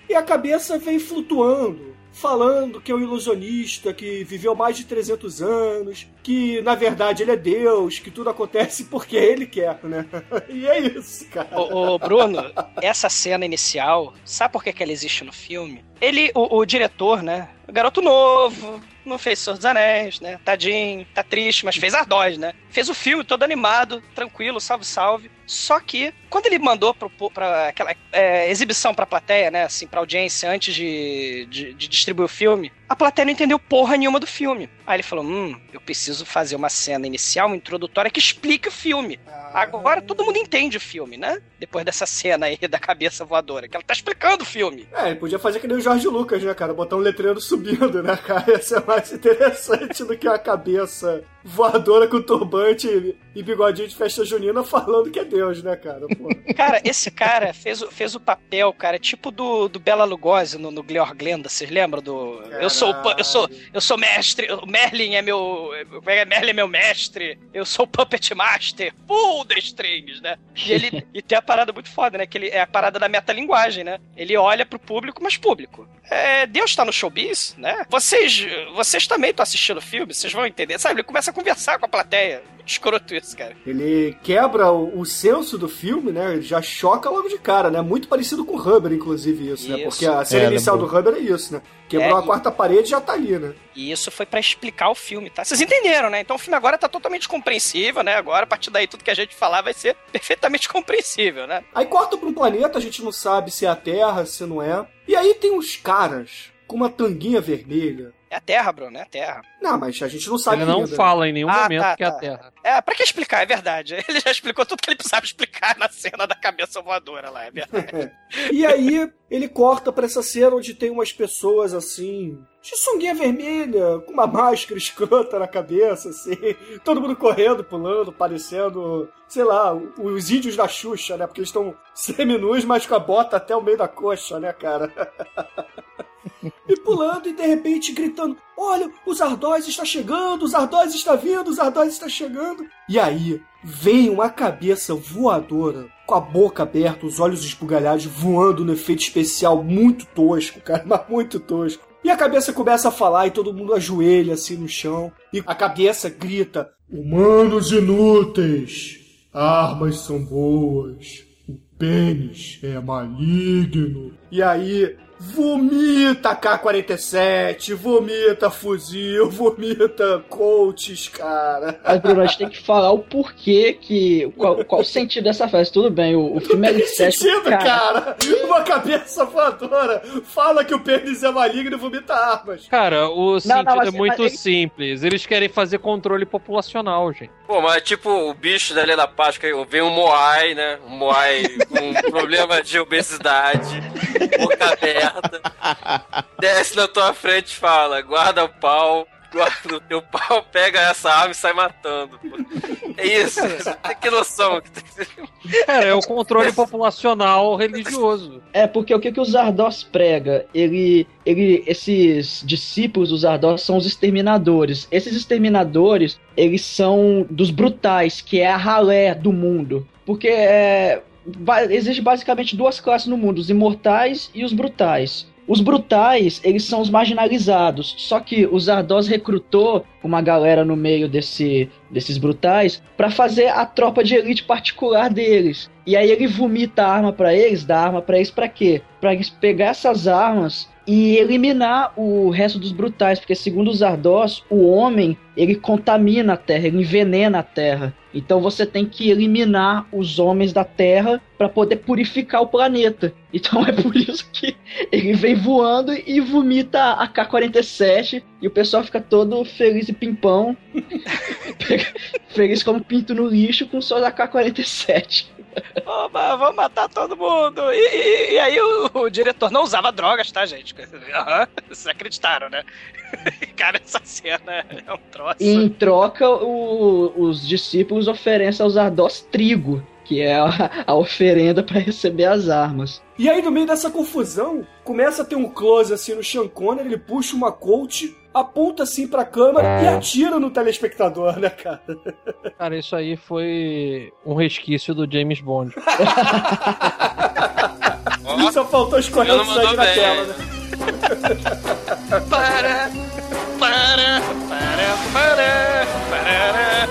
E a cabeça vem flutuando, falando que é um ilusionista, que viveu mais de 300 anos, que na verdade ele é Deus, que tudo acontece porque ele quer, né? E é isso, cara. Ô, ô, Bruno, essa cena inicial, sabe por que, que ela existe no filme? Ele, o, o diretor, né? Garoto novo, não fez Senhor dos Anéis, né? Tadinho, tá triste, mas fez Ardós, né? Fez o filme todo animado, tranquilo, salve, salve. Só que, quando ele mandou pra aquela é, exibição pra plateia, né? Assim, pra audiência, antes de, de, de distribuir o filme, a plateia não entendeu porra nenhuma do filme. Aí ele falou: hum, eu preciso fazer uma cena inicial, uma introdutória que explique o filme. Agora todo mundo entende o filme, né? Depois dessa cena aí da cabeça voadora, que ela tá explicando o filme. É, ele podia fazer que nem o Jorge Lucas, né, cara? Botar um letreiro subindo, né, cara? Ia ser mais interessante do que uma cabeça voadora com turbante e- bigodinho de festa junina falando que é Deus, né, cara? Cara, esse cara fez, o- fez o papel, cara, tipo do, do Bela Lugosi no, no Glior Glenda, vocês lembram do... Eu sou, eu sou eu sou mestre, o Merlin é meu... é, Merlin é meu mestre, eu sou o Puppet Master, pull the strings, né? E ele e tem a parada muito foda, né? Que ele, é a parada da metalinguagem, né? Ele olha pro público, mas público. É, Deus tá no showbiz, né? Vocês, vocês também estão assistindo o filme, vocês vão entender, sabe? Ele começa a conversar com a plateia. Escroto isso, cara. Ele quebra o, o senso do filme, né? Ele já choca logo de cara, né? Muito parecido com o Rubber, inclusive, isso, né? Isso. Porque a cena É, inicial do. Rubber é isso, né? Quebrou É, a e- quarta parede e já tá ali, né? E isso foi pra explicar o filme, tá? Vocês entenderam, né? Então o filme agora tá totalmente compreensível, né? Agora, a partir daí, tudo que a gente falar vai ser perfeitamente compreensível, né? Aí corta pra um planeta, a gente não sabe se é a Terra, se não é. E aí tem uns caras com uma tanguinha vermelha. É a Terra, Bruno, é a Terra. Não, mas a gente não sabe Ele não ainda. fala em nenhum Ah, momento tá, que é a tá. Terra. É, pra que explicar? É verdade. Ele já explicou tudo que ele precisava explicar na cena da cabeça voadora lá, é verdade. E aí ele corta pra essa cena onde tem umas pessoas assim, de sunguinha vermelha, com uma máscara escrota na cabeça, assim, todo mundo correndo, pulando, parecendo, sei lá, os índios da Xuxa, né? Porque eles estão seminus, mas com a bota até o meio da coxa, né, cara? E pulando e de repente gritando: Olha, os Ardós está chegando, os Ardós está vindo, os Ardós está chegando. E aí vem uma cabeça voadora, com a boca aberta, os olhos esbugalhados, voando no efeito especial muito tosco, cara, mas muito tosco. E a cabeça começa a falar e todo mundo ajoelha assim no chão. E a cabeça grita: Humanos inúteis, armas são boas, o pênis é maligno. E aí vomita K-47, vomita fuzil, vomita coaches, cara. Mas, Bruno, a gente tem que falar o porquê que. Qual, qual o sentido dessa frase? Tudo bem, o, o filme é sentido, cara? Uma cabeça voadora fala que o pênis é maligno e vomita armas. Cara, o Não, sentido não, mas- é muito mas- simples. Eles querem fazer controle populacional, gente. Pô, mas tipo o bicho da Ilha da Páscoa, vem um Moai, né? Um Moai com problema de obesidade, boca aberta, desce na tua frente e fala, guarda o pau, guarda o teu pau, pega essa arma e sai matando. pô. É isso, você tem que noção. Cara, é o controle populacional religioso. É, porque o que, que o Zardoz prega? Ele, ele, esses discípulos do Zardoz são os exterminadores. Esses exterminadores, eles são dos brutais, que é a ralé do mundo. Porque é, existe basicamente duas classes no mundo, os imortais e os brutais. Os brutais, eles são os marginalizados. Só que o Zardoz recrutou uma galera no meio desse, desses brutais pra fazer a tropa de elite particular deles. E aí ele vomita a arma pra eles, dá arma pra eles pra quê? Pra eles pegar essas armas e eliminar o resto dos brutais, porque segundo os Zardoz, o homem, ele contamina a terra, ele envenena a terra. Então você tem que eliminar os homens da terra pra poder purificar o planeta. Então é por isso que ele vem voando e vomita a K-47 e o pessoal fica todo feliz e pimpão. feliz como pinto no lixo com só a K-47. Oba, vamos matar todo mundo. E, e- e aí o, o diretor não usava drogas, tá, gente? Aham, vocês acreditaram, né? Cara, essa cena é um troço. E em troca, o- os discípulos oferecem aos Ardós trigo, que é a, a oferenda para receber as armas. E aí, no meio dessa confusão, começa a ter um close assim no Sean Connery, ele puxa uma coach, aponta assim pra câmera e atira no telespectador, né, cara? Cara, isso aí foi um resquício do James Bond. Só faltou escorrer Ela o mandou na bem. tela, né? Para, para, para, para, para.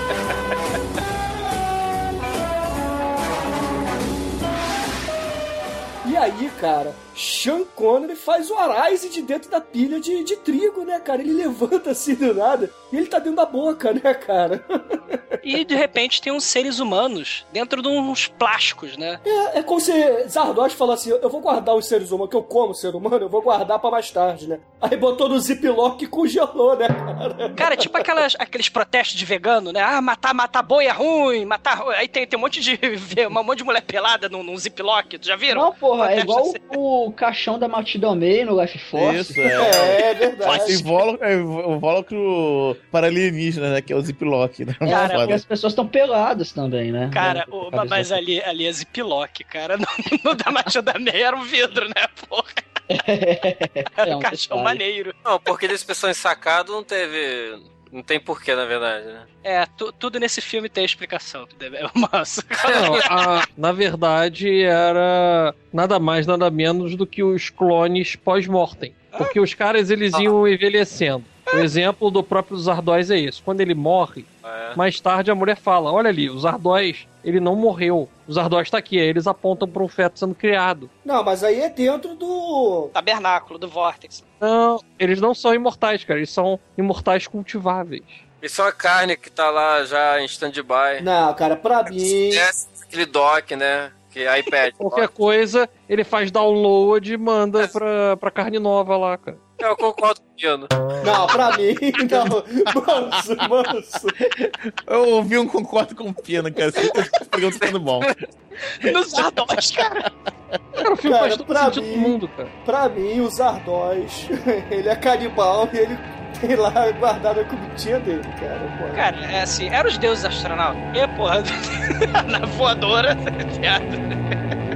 E aí, cara, Sean Connery faz o Arise de dentro da pilha de, de trigo, né, cara? Ele levanta assim do nada e ele tá dentro da boca, né, cara? E de repente tem uns seres humanos dentro de uns plásticos, né? É, é como se Zardoz falou assim: eu vou guardar os seres humanos, que eu como ser humano, eu vou guardar pra mais tarde, né? Aí botou no ziplock e congelou, né, cara? Cara, tipo aquelas, aqueles protestos de vegano, né? Ah, matar, matar boi é ruim, matar. Aí tem, tem um monte de. um monte de mulher pelada num, num ziplock, já viram? Não, porra, é igual assim. o caixão da Matilda May no Life Force. Isso, é. É, é verdade. Invólucro, é, o invólucro para alienígena, né? Que é o Ziploc, né? Cara, Foda. e as pessoas estão peladas também, né? Cara, É, o- mas ali, ali é ziplock, cara. No, no da Matilda May era um vidro, né, porra? Era É um caixão detalhe. maneiro. Não, porque eles pessoas ensacado não teve. Não tem porquê, na verdade, né? É, tu- tudo nesse filme tem explicação, Manso. Não, a- na verdade era nada mais, nada menos do que os clones pós-mortem. Porque os caras eles iam envelhecendo. O exemplo do próprio Zardoz é isso. Quando ele morre, É. mais tarde a mulher fala: Olha ali, o Zardoz, ele não morreu. O Zardoz tá aqui. Aí eles apontam para um feto sendo criado. Não, mas aí é dentro do. Tabernáculo, do Vortex. Não, eles não são imortais, cara. Eles são imortais cultiváveis. Isso é uma carne que tá lá já em stand-by. Não, cara, pra mim. É aquele dock, né? Que é iPad. Qualquer coisa, ele faz download e manda pra, pra carne nova lá, cara. Eu concordo com o Pino. Não, pra mim, não. Manso, manso. Eu ouvi um concordo com o Pena, cara. Esse programa tá sendo bom. Nos Zardoz, cara. Cara, o filme Cara, faz todo pra sentido mim- do mundo, cara. Pra mim, o Zardoz, ele é canibal e ele tem lá guardado a comitinha dele, cara. Pô. Cara, é assim, eram os deuses astronautas. E, porra, na voadora, viado. Zardoz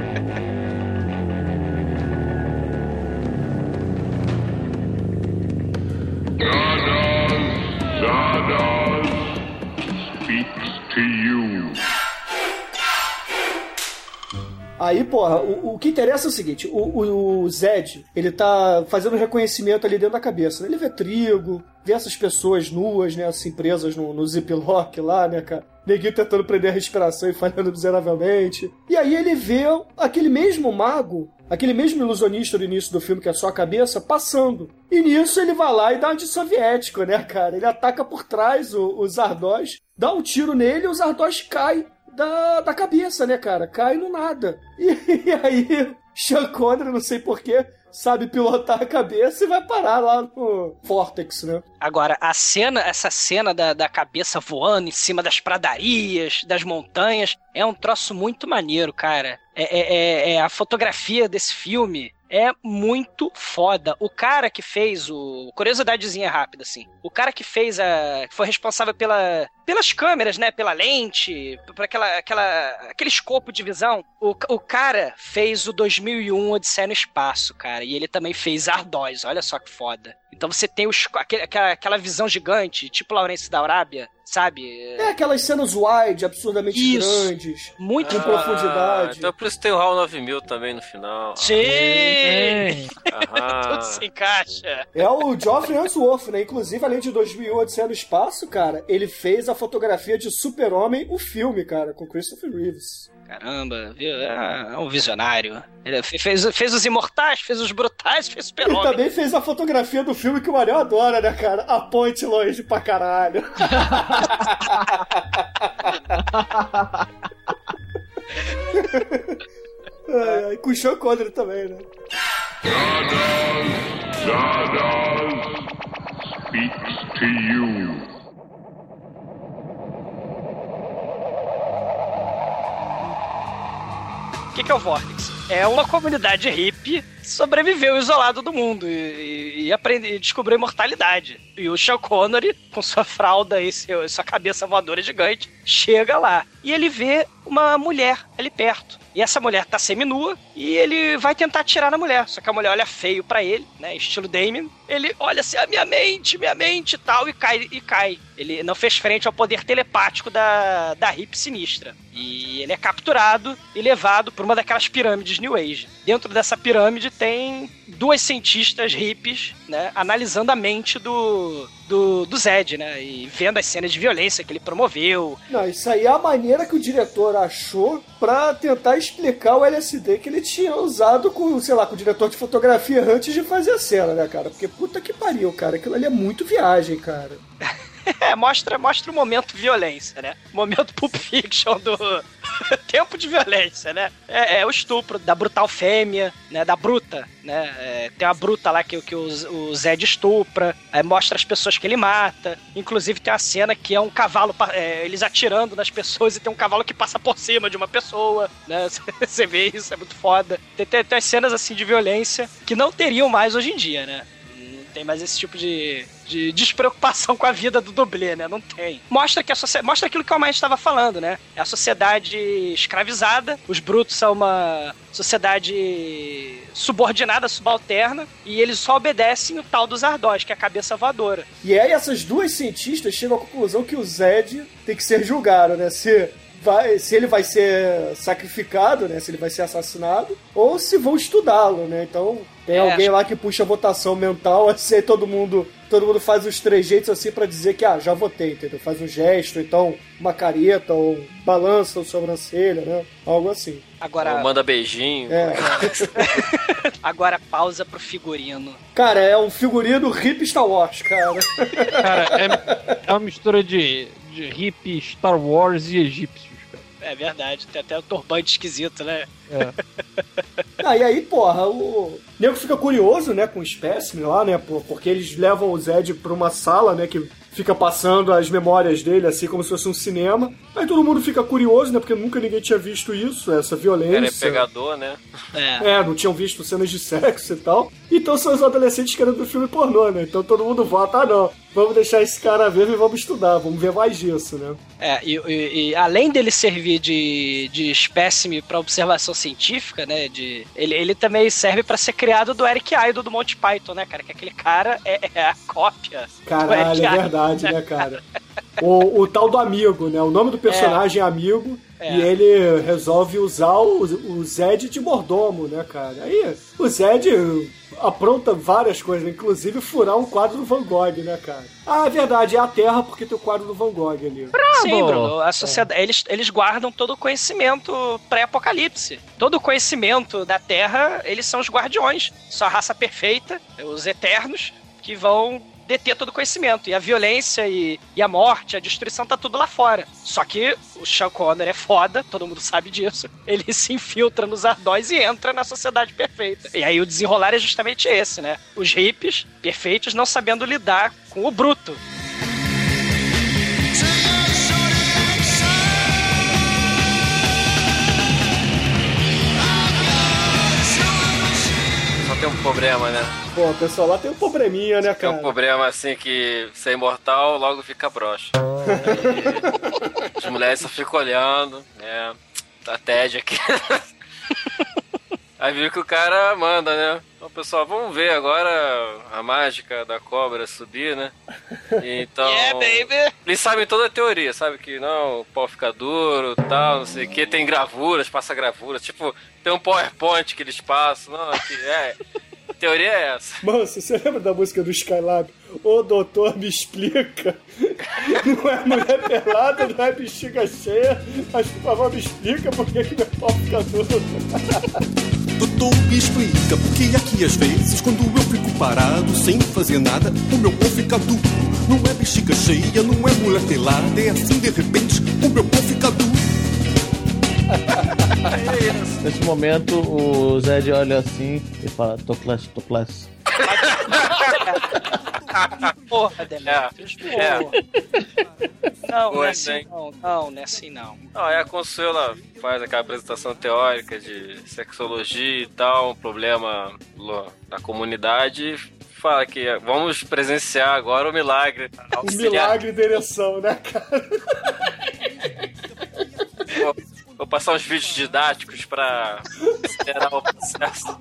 Aí, porra, o, o que interessa é o seguinte: o, o, o Zed, ele tá fazendo reconhecimento ali dentro da cabeça. né? Ele vê trigo, vê essas pessoas nuas, né, assim, presas no, no ziplock lá, né, cara? Neguinho tentando prender a respiração e falhando miseravelmente. E aí ele vê aquele mesmo mago aquele mesmo ilusionista do início do filme, que é só a cabeça, passando. E nisso ele vai lá e dá um de soviético, né, cara? Ele ataca por trás o, o Zardoz, dá um tiro nele e o Zardoz cai da, da cabeça, né, cara? Cai no nada. E, e aí, Sean Connery, não sei porquê, sabe pilotar a cabeça e vai parar lá no Vortex, né? Agora, a cena, essa cena da, da cabeça voando em cima das pradarias, das montanhas, é um troço muito maneiro, cara. É, é- é- é a fotografia desse filme é muito foda. O cara que fez o. Curiosidadezinha rápida, assim. O cara que fez a. que foi responsável pela, pelas câmeras, né? Pela lente, por aquela, aquela, aquele escopo de visão. O, o cara fez o 2001 Odisseia no Espaço, cara. E ele também fez Ardóis. Olha só que foda. Então você tem os, aquele- aquela, aquela visão gigante, tipo Laurence da Arábia, sabe? É aquelas cenas wide, absurdamente Isso. grandes, Muito com profundidade. Então por isso tem o HAL 9000 também no final. Sim! Tudo se encaixa. É o Geoffrey Answorth, né? Inclusive, além de 2001 Odisseia no Espaço, cara, ele fez a fotografia de Super-Homem, o filme, cara, com Christopher Reeves. Caramba, viu? É um visionário. Ele fe- fez, fez os imortais, fez os brutais, fez o Ele super-homem. também fez a fotografia do filme que o Mariel adora, né, cara? A ponte longe pra caralho. Ai, ai, com o Sean Connery também, né? Zardoz speaks to you. Que, que é o Vortex? É uma comunidade hippie sobreviveu isolado do mundo e, e, aprende, e descobriu imortalidade. E o Sean Connery, com sua fralda e seu, sua cabeça voadora gigante, chega lá. E ele vê uma mulher ali perto. E essa mulher tá seminua e ele vai tentar atirar na mulher. Só que a mulher olha feio pra ele, né? Estilo Damien. Ele olha assim, a minha mente, minha mente e tal, e cai, e cai. Ele não fez frente ao poder telepático da, da hippie sinistra. E ele é capturado e levado por uma daquelas pirâmides New Age. Dentro dessa pirâmide tem duas cientistas hippies, né? Analisando a mente do, do, do Zed, né? E vendo as cenas de violência que ele promoveu. Não, isso aí é a maneira que o diretor achou pra tentar explicar o LSD que ele tinha usado com, sei lá, com o diretor de fotografia antes de fazer a cena, né, cara? Porque puta que pariu, cara. Aquilo ali é muito viagem, cara. É, mostra, mostra o momento violência, né? Momento Pulp Fiction do tempo de violência, né? É, é o estupro da brutal fêmea, né? Da bruta, né? É, tem a bruta lá que, que o, o Zed estupra, aí mostra as pessoas que ele mata. Inclusive tem a cena que é um cavalo, é, eles atirando nas pessoas e tem um cavalo que passa por cima de uma pessoa, né? Você vê isso, é muito foda. Tem, tem, tem as cenas assim de violência que não teriam mais hoje em dia, né? Tem mais esse tipo de, de despreocupação com a vida do dublê, né? Não tem. Mostra que a mostra aquilo que o Almighty estava falando, né? É a sociedade escravizada, os brutos são uma sociedade subordinada, subalterna, e eles só obedecem o tal dos Ardós, que é a cabeça voadora. E aí essas duas cientistas chegam à conclusão que o Zed tem que ser julgado, né? Se, vai, se ele vai ser sacrificado, né? Se ele vai ser assassinado, ou se vão estudá-lo, né? Então tem É, alguém lá que puxa a votação mental, assim, aí todo mundo, todo mundo faz os três jeitos assim pra dizer que, ah, já votei, entendeu? Faz um gesto, então uma careta, ou balança a sobrancelha, né? Algo assim. Agora, Manda beijinho. É. agora pausa pro figurino. Cara, é um figurino hip Star Wars, cara. Cara, é, é uma mistura de, de hippie, Star Wars e egípcios, cara. É verdade, tem até o turbante esquisito, né? É. Ah, e aí, porra, o nego fica curioso, né, com o espécime lá, né, porque eles levam o Zed pra uma sala, né, que fica passando as memórias dele, assim, como se fosse um cinema. Aí todo mundo fica curioso, né, porque nunca ninguém tinha visto isso, essa Ele é violência. pegador, né? É. É, não tinham visto cenas de sexo e tal. Então são os adolescentes querendo do filme pornô, né? Então todo mundo vota, ah não, vamos deixar esse cara vivo e vamos estudar, vamos ver mais disso, né? É, e, e- e além dele servir de, de espécime para observação científica, né? De, ele, ele também serve para ser criado do Eric Idle do Monty Python, né, cara? Que aquele cara é, é a cópia. Caralho, é verdade, né, cara? o, o tal do amigo, né? O nome do personagem é, amigo. É. E ele resolve usar o, o Zed de mordomo, né, cara? Aí o Zed apronta várias coisas, inclusive furar um quadro do Van Gogh, né, cara? Ah, é verdade, é a Terra porque tem o quadro do Van Gogh ali. Sim, Bruno. A sociedade, eles, eles guardam todo o conhecimento pré-apocalipse. Todo o conhecimento da Terra, eles são os guardiões. São a raça perfeita, os eternos, que vão deter todo o conhecimento. E a violência e, e a morte, a destruição tá tudo lá fora. Só que o Sean Connor é foda, todo mundo sabe disso. Ele se infiltra nos ardóis e entra na sociedade perfeita. E aí o desenrolar é justamente esse, né? Os hippies perfeitos não sabendo lidar com o bruto. Tem um problema, né? Pô, o pessoal lá tem um probleminha, né, Tem um cara? problema assim que você é imortal, logo fica broxa. Aí, as mulheres só ficam olhando, né? A TED aqui. Aí viu que o cara manda, né? Então, pessoal, vamos ver agora a mágica da cobra subir, né? Então. Yeah, baby! Eles sabem toda a teoria, sabe? Que não, o pau fica duro tal, não sei o que. Tem gravuras, passa gravuras. Tipo, tem um PowerPoint que eles passam. Não, que é. A teoria é essa. Mano, você lembra da música do Skylab? Ô doutor, me explica. Não é mulher pelada, não é bexiga cheia, mas por favor me explica por que, que meu pau fica duro. Doutor, me explica por que aqui às vezes, quando eu fico parado sem fazer nada, o meu pau fica duro. Não é bexiga cheia, não é mulher pelada, é assim de repente, o meu pau fica duro. Nesse momento, o Zed olha assim e fala: tô classe, tô classe. Porra, Demetrius, É. porra. Não, não é assim hein? não. Não, não é assim não. Não, aí a Consuela faz aquela apresentação teórica de sexologia e tal, um problema na comunidade. Fala que vamos presenciar agora o milagre. O milagre da ereção, né, cara? Vou, vou passar uns vídeos didáticos pra acelerar o processo.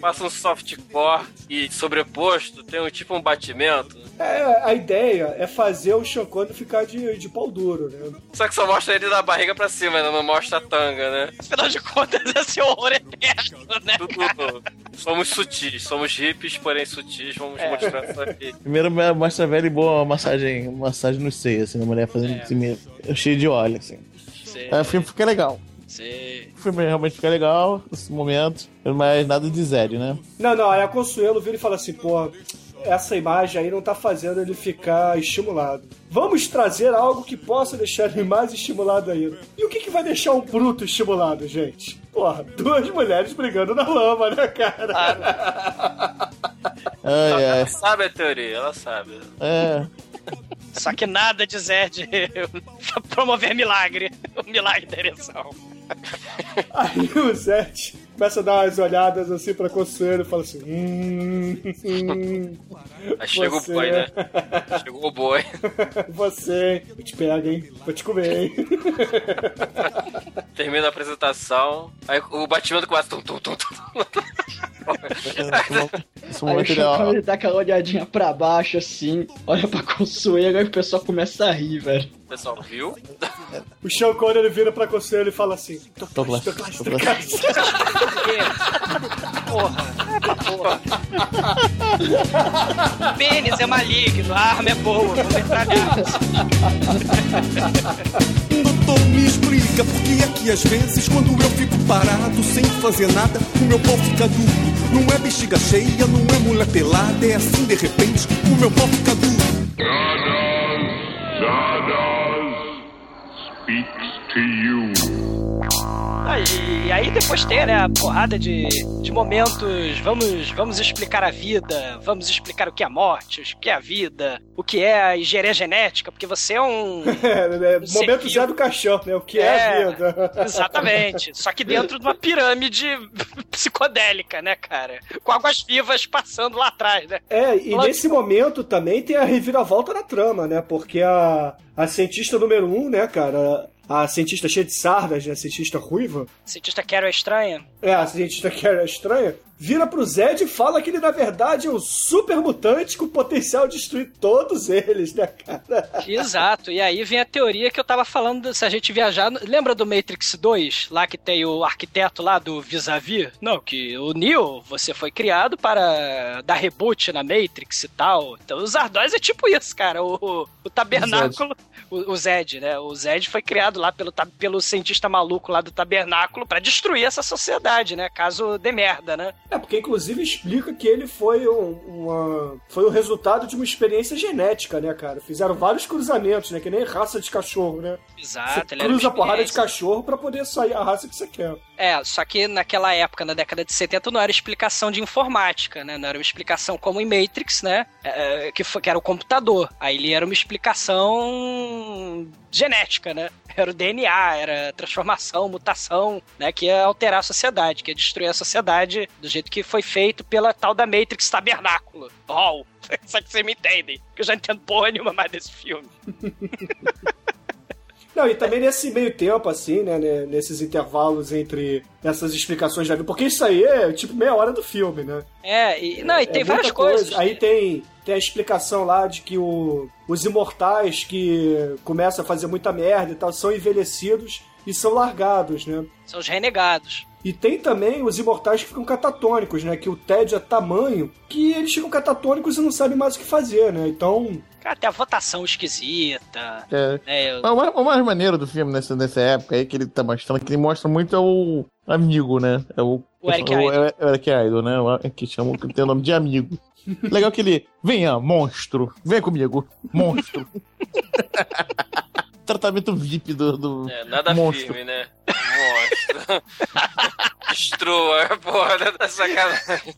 Passa um softcore e sobreposto tem um tipo um batimento. É, a ideia é fazer o Chocone ficar de, de pau duro, né? Só que só mostra ele da barriga pra cima, né? não mostra a tanga, né? Afinal de contas, esse horror eterno, né? Tudo. Somos sutis, somos hippies, porém sutis, vamos É. mostrar isso aqui. Primeiro mostra velha e boa massagem, massagem no seio, assim, a mulher fazendo É. assim mesmo, cheio de óleo, assim. Sei, Aí o filme fica legal. Sei. O filme realmente fica legal nesse momento, mas nada de Zed, né? Não, não, aí a Consuelo vira e fala assim, pô, essa imagem aí não tá fazendo ele ficar estimulado. Vamos trazer algo que possa deixar ele mais estimulado ainda. E o que, que vai deixar um bruto estimulado, gente? Porra, duas mulheres brigando na lama, né, cara? Ai, Ela ai. sabe a teoria, ela sabe. É. Só que nada de Zed promover milagre. O milagre da ereção. Aí o Zete começa a dar umas olhadas assim pra Consuelo e fala assim: Hum. hum Aí chega você- o boi, né? Chegou o boi. Você? Eu te pego, hein? Vou te comer, hein? Termina a apresentação. Aí o batimento começa. Tum, tum, tum, tum. Esse Aí o momento ele, Chacão ó, ele dá aquela olhadinha pra baixo assim, olha pra Consuelo e o pessoal começa a rir, velho. O pessoal viu? O Sean Connery ele vira pra Consuelo e fala assim: tô classe, Tô classe, tô tô classe. classe. Porra. Porra. Pênis é maligno, a arma é boa, entrar nessa. Doutor, me explica por que aqui às vezes, quando eu fico parado sem fazer nada, o meu pau fica duro. Não é bexiga cheia, não é mulher pelada, é assim de repente, o meu pau fica duro. Stardust speaks to you. E aí depois tem, né, a porrada de, de momentos, vamos, vamos explicar a vida, vamos explicar o que é a morte, o que é a vida, o que é a engenharia genética, porque você é um... É, né? Ser Momento. Zé do Caixão, né? O que é, a É, vida? Exatamente. Só que dentro de uma pirâmide psicodélica, né, cara? Com águas vivas passando lá atrás, né? É, e Lógico. nesse momento também tem a reviravolta na trama, né? Porque a, a cientista número um, né, cara? A cientista cheia de sardas, né? A cientista ruiva. Cientista Carol é estranha. É, a cientista que era estranha, vira pro Zed e fala que ele, na verdade, é um super mutante com potencial de destruir todos eles, né, cara? Exato. E aí vem a teoria que eu tava falando, se a gente viajar... Lembra do Matrix 2? Lá que tem o arquiteto lá do vis-a-vis? Não, que o Neo, você foi criado para dar reboot na Matrix e tal. Então os Ardóis é tipo isso, cara. O, o tabernáculo... O, o Zed, né? O Zed foi criado lá pelo, pelo cientista maluco lá do tabernáculo para destruir essa sociedade, né? Caso dê merda, né? É, porque inclusive explica que ele foi um, uma, foi o resultado de uma experiência genética, né, cara? Fizeram vários cruzamentos, né? Que nem raça de cachorro, né? Exato, Você cruza a porrada de cachorro pra poder sair a raça que você quer. É, só que naquela época, na década de 70, não era explicação de informática, né? Não era uma explicação como em Matrix, né? É, que, foi, que era o computador. Aí ele era uma explicação genética, né? Era o DNA, era transformação, mutação, né? Que ia alterar a sociedade, que ia destruir a sociedade do jeito que foi feito pela tal da Matrix Tabernáculo. Oh, só que vocês me entendem, que eu já entendo porra nenhuma mais desse filme. Não, e também nesse meio tempo, assim, né, né, nesses intervalos entre essas explicações da vida, porque isso aí é tipo meia hora do filme, né? É, e, não, e tem É várias coisa. coisas. Aí tem, tem a explicação lá de que o, os imortais que começam a fazer muita merda e tal são envelhecidos e são largados, né? São os renegados. E tem também os imortais que ficam catatônicos, né? Que o tédio é tamanho que eles ficam catatônicos e não sabem mais o que fazer, né? Então. Cara, tem a votação esquisita. É. né? Mas O mais, o mais maneiro do filme nessa, nessa época aí que ele tá mostrando, que ele mostra muito é o amigo, né? É o, O Eric o, Idle. é- é o Eric Idle, né? O- Que chama, que tem o nome de amigo. Legal que ele, venha, monstro, vem comigo, monstro. Tratamento VIP do, do É, nada monstro. firme, né? Monstro. Destrua, porra, da sacanagem.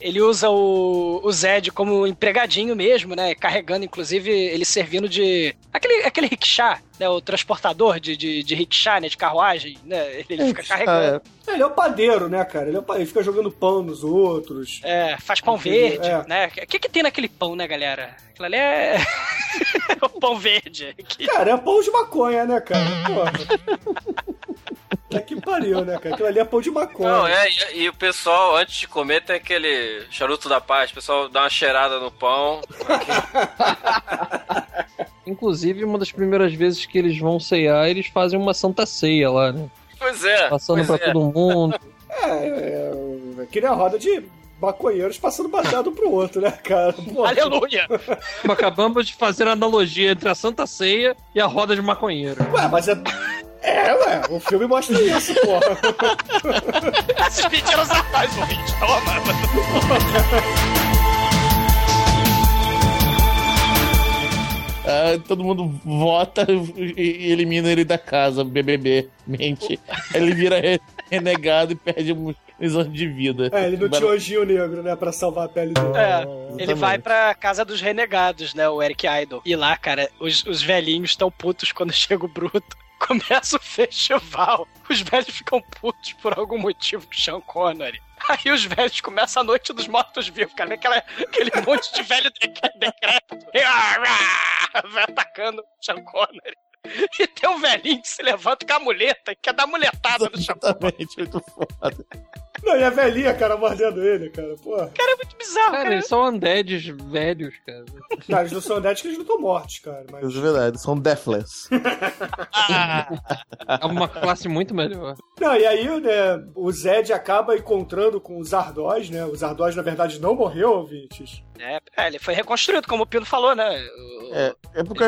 Ele usa o, o Zed como empregadinho mesmo, né? Carregando, inclusive, ele servindo de. Aquele, aquele rickshaw, né? O transportador de, de, de rickshaw, né? De carruagem, né? Ele, ele fica carregando. É, ele é o padeiro, né, cara? Ele, é o pa- ele fica jogando pão nos outros. É, faz pão Entendeu? verde, É. né? O que, que tem naquele pão, né, galera? Aquilo ali é. o pão verde. Cara, é pão de maconha, né, cara? Porra. É que pariu, né, cara? Aquilo ali é pão de maconha. Não, é, e, e o pessoal, antes de comer, tem aquele charuto da paz. O pessoal dá uma cheirada no pão. Inclusive, uma das primeiras vezes que eles vão ceiar, eles fazem uma santa ceia lá, né? Pois é. Passando pois pra é. todo mundo. É, é, é que nem a roda de maconheiros passando baseado um pro outro, né, cara? Porra. Aleluia! Acabamos de fazer a analogia entre a santa ceia e a roda de maconheiro. Ué, mas é. É, ué, o filme mostra isso, porra. Esses mentiras atrás, ouvinte. Toma! Ah, todo mundo vota e elimina ele da casa, BBB, mente. Ele vira re- renegado e perde muitos anos de vida. É, ele não tinha anjinho negro, né, pra salvar a pele dele. É, ele vai pra casa dos renegados, né? O Eric Idle. E lá, cara, os, os velhinhos estão putos quando chega o Bruto. Começa o festival. Os velhos ficam putos por algum motivo com Sean Connery. Aí os velhos começam a noite dos mortos-vivos, cara. Aquela, aquele monte de velho de- decrépito. Ah, ah, Vai atacando o Sean Connery. E tem um velhinho que se levanta com a muleta e quer dar muletada no Sean Exatamente, muito foda. Não, e a velhinha, cara, mordendo ele, cara. Porra. Cara, é muito bizarro, Cara, cara. eles são undeads velhos, cara. Cara, eles não são dead que eles não estão mortos, cara. Mas... Isso é verdade, são deathless. É uma classe muito melhor. Não, e aí, né, o Zed acaba encontrando com os Ardós, né? Os Ardós, na verdade, não morreu, ouvintes. É, é, ele foi reconstruído, como o Pino falou, né? O- É, é porque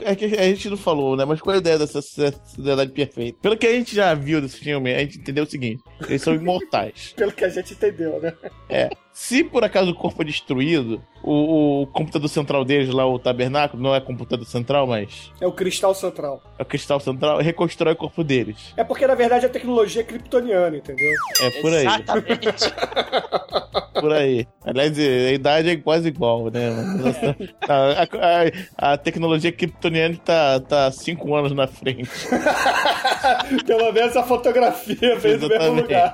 é que a gente não falou, né? Mas qual é a ideia dessa sociedade perfeita? Pelo que a gente já viu desse filme, a gente entendeu o seguinte: eles são imortais. Pelo que a gente entendeu, né? É. Se por acaso o corpo é destruído, o, o computador central deles lá, o tabernáculo, não é computador central, mas É o cristal central. é o cristal central, reconstrói o corpo deles. É porque, na verdade, a tecnologia é kryptoniana, entendeu? É por aí. Exatamente. Por aí. Aliás, a idade é quase igual, né? A, a- a tecnologia kryptoniana tá, tá cinco anos na frente. Pelo menos a fotografia veio do mesmo lugar.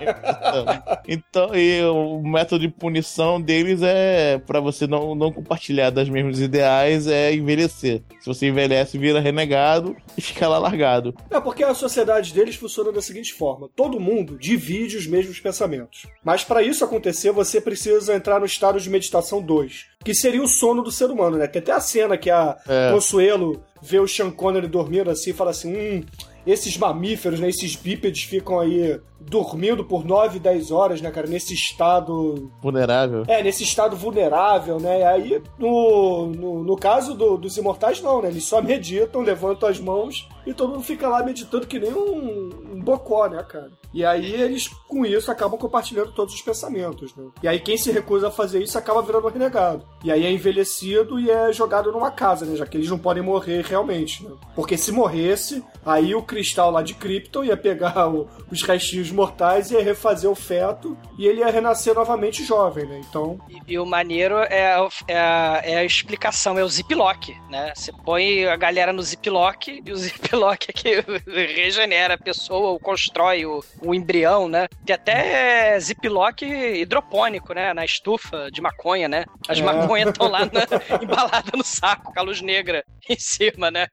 Então, e o método de punição deles é pra você não, não compartilhar das mesmas ideais, é envelhecer. Se você envelhece, vira renegado e fica lá largado. É porque a sociedade deles funciona da seguinte forma: todo mundo divide os mesmos pensamentos. Mas para isso acontecer, você precisa entrar no estado de meditação 2, que seria o sono do ser humano, né? Tem até a cena que a É. Consuelo vê o Sean Connery dormindo assim e fala assim: hum. Esses mamíferos, né, esses bípedes ficam aí dormindo por 9, 10 horas, né, cara, nesse estado Vulnerável. é, nesse estado vulnerável, né? E aí, no, no, no caso do- dos imortais, não, né? Eles só meditam, levantam as mãos e todo mundo fica lá meditando que nem um, um bocó, né, cara? E aí eles, com isso, acabam compartilhando todos os pensamentos, né? E aí quem se recusa a fazer isso acaba virando um renegado. E aí é envelhecido e é jogado numa casa, né? Já que eles não podem morrer realmente, né? Porque se morresse, aí o cristal lá de Krypton ia pegar o- os restinhos mortais e ia refazer o feto e ele ia renascer novamente jovem, né? Então, E o maneiro é, a- é, é a explicação, é o ziplock, né? Você põe a galera no ziplock e o ziplock é que regenera a pessoa, ou constrói o, o embrião, né? Tem até ziplock hidropônico, né? Na estufa de maconha, né? As É. maconhas estão lá na- embaladas no saco, com a luz negra em cima, né?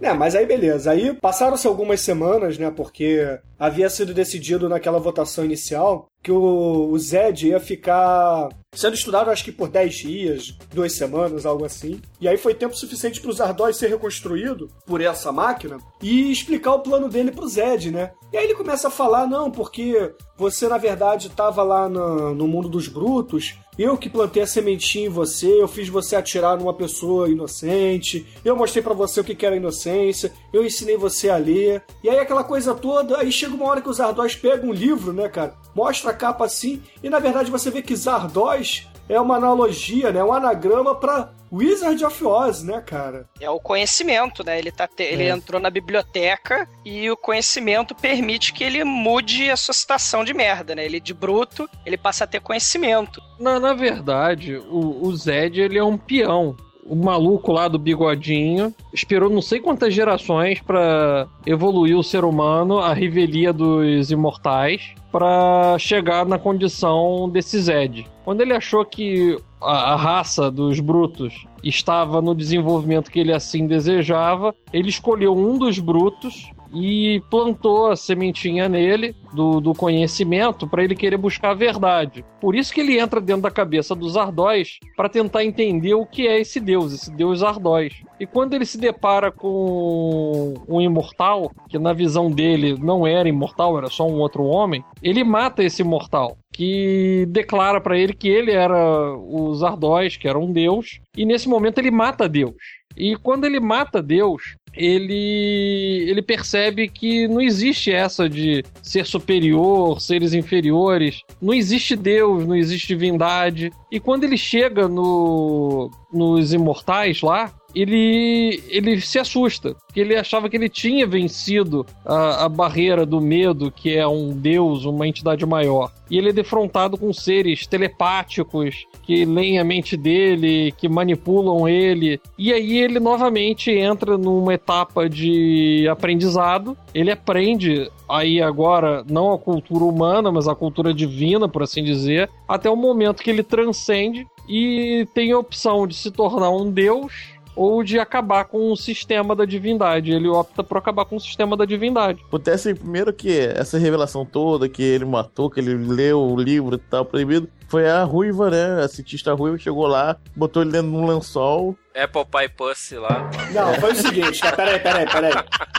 É, mas aí beleza. Aí passaram-se algumas semanas, né? Porque havia sido decidido naquela votação inicial que o, o Zed ia ficar sendo estudado, acho que por 10 dias, duas semanas, algo assim. E aí foi tempo suficiente para o Zardoz ser reconstruído por essa máquina e explicar o plano dele pro Zed, né? E aí ele começa a falar, não, porque você na verdade estava lá no, no mundo dos brutos, eu que plantei a sementinha em você, eu fiz você atirar numa pessoa inocente, eu mostrei pra você o que era inocência, eu ensinei você a ler. E aí aquela coisa toda, aí chega uma hora que o Zardoz pega um livro, né, cara? Mostra a capa assim, e na verdade você vê que Zardoz é uma analogia, né? Um anagrama pra Wizard of Oz, né, cara? É o conhecimento, né? Ele, tá te- ele É. entrou na biblioteca e o conhecimento permite que ele mude a sua situação de merda, né? Ele de bruto, ele passa a ter conhecimento. Na, na verdade, o, o Zed ele é um peão. O maluco lá do bigodinho esperou não sei quantas gerações pra evoluir o ser humano, a revelia dos imortais, pra chegar na condição desse Zed. Quando ele achou que a, a raça dos brutos estava no desenvolvimento que ele assim desejava, ele escolheu um dos brutos e plantou a sementinha nele do, do conhecimento para ele querer buscar a verdade. Por isso que ele entra dentro da cabeça dos Ardóis para tentar entender o que é esse deus, esse deus Ardóis. E quando ele se depara com um imortal, que na visão dele não era imortal, era só um outro homem, ele mata esse imortal. Que declara para ele que ele era os Ardóis, que era um deus, e nesse momento ele mata Deus. E quando ele mata Deus, ele ele percebe que não existe essa de ser superior, seres inferiores, não existe Deus, não existe divindade. E quando ele chega no nos imortais lá, ele ele se assusta, porque ele achava que ele tinha vencido a, a barreira do medo, que é um deus, uma entidade maior. E ele é defrontado com seres telepáticos que leem a mente dele, que manipulam ele. E aí ele novamente entra numa etapa de aprendizado. Ele aprende aí agora não a cultura humana, mas a cultura divina, por assim dizer, até o momento que ele transcende e tem a opção de se tornar um deus ou de acabar com o sistema da divindade. Ele opta por acabar com o sistema da divindade. Acontece primeiro que essa revelação toda, que ele matou, que ele leu o livro e tal, proibido, foi a ruiva, né? A cientista ruiva chegou lá, botou ele dentro de um lençol. Apple Pie Pussy lá. Não, foi o seguinte, cara, peraí, peraí, peraí.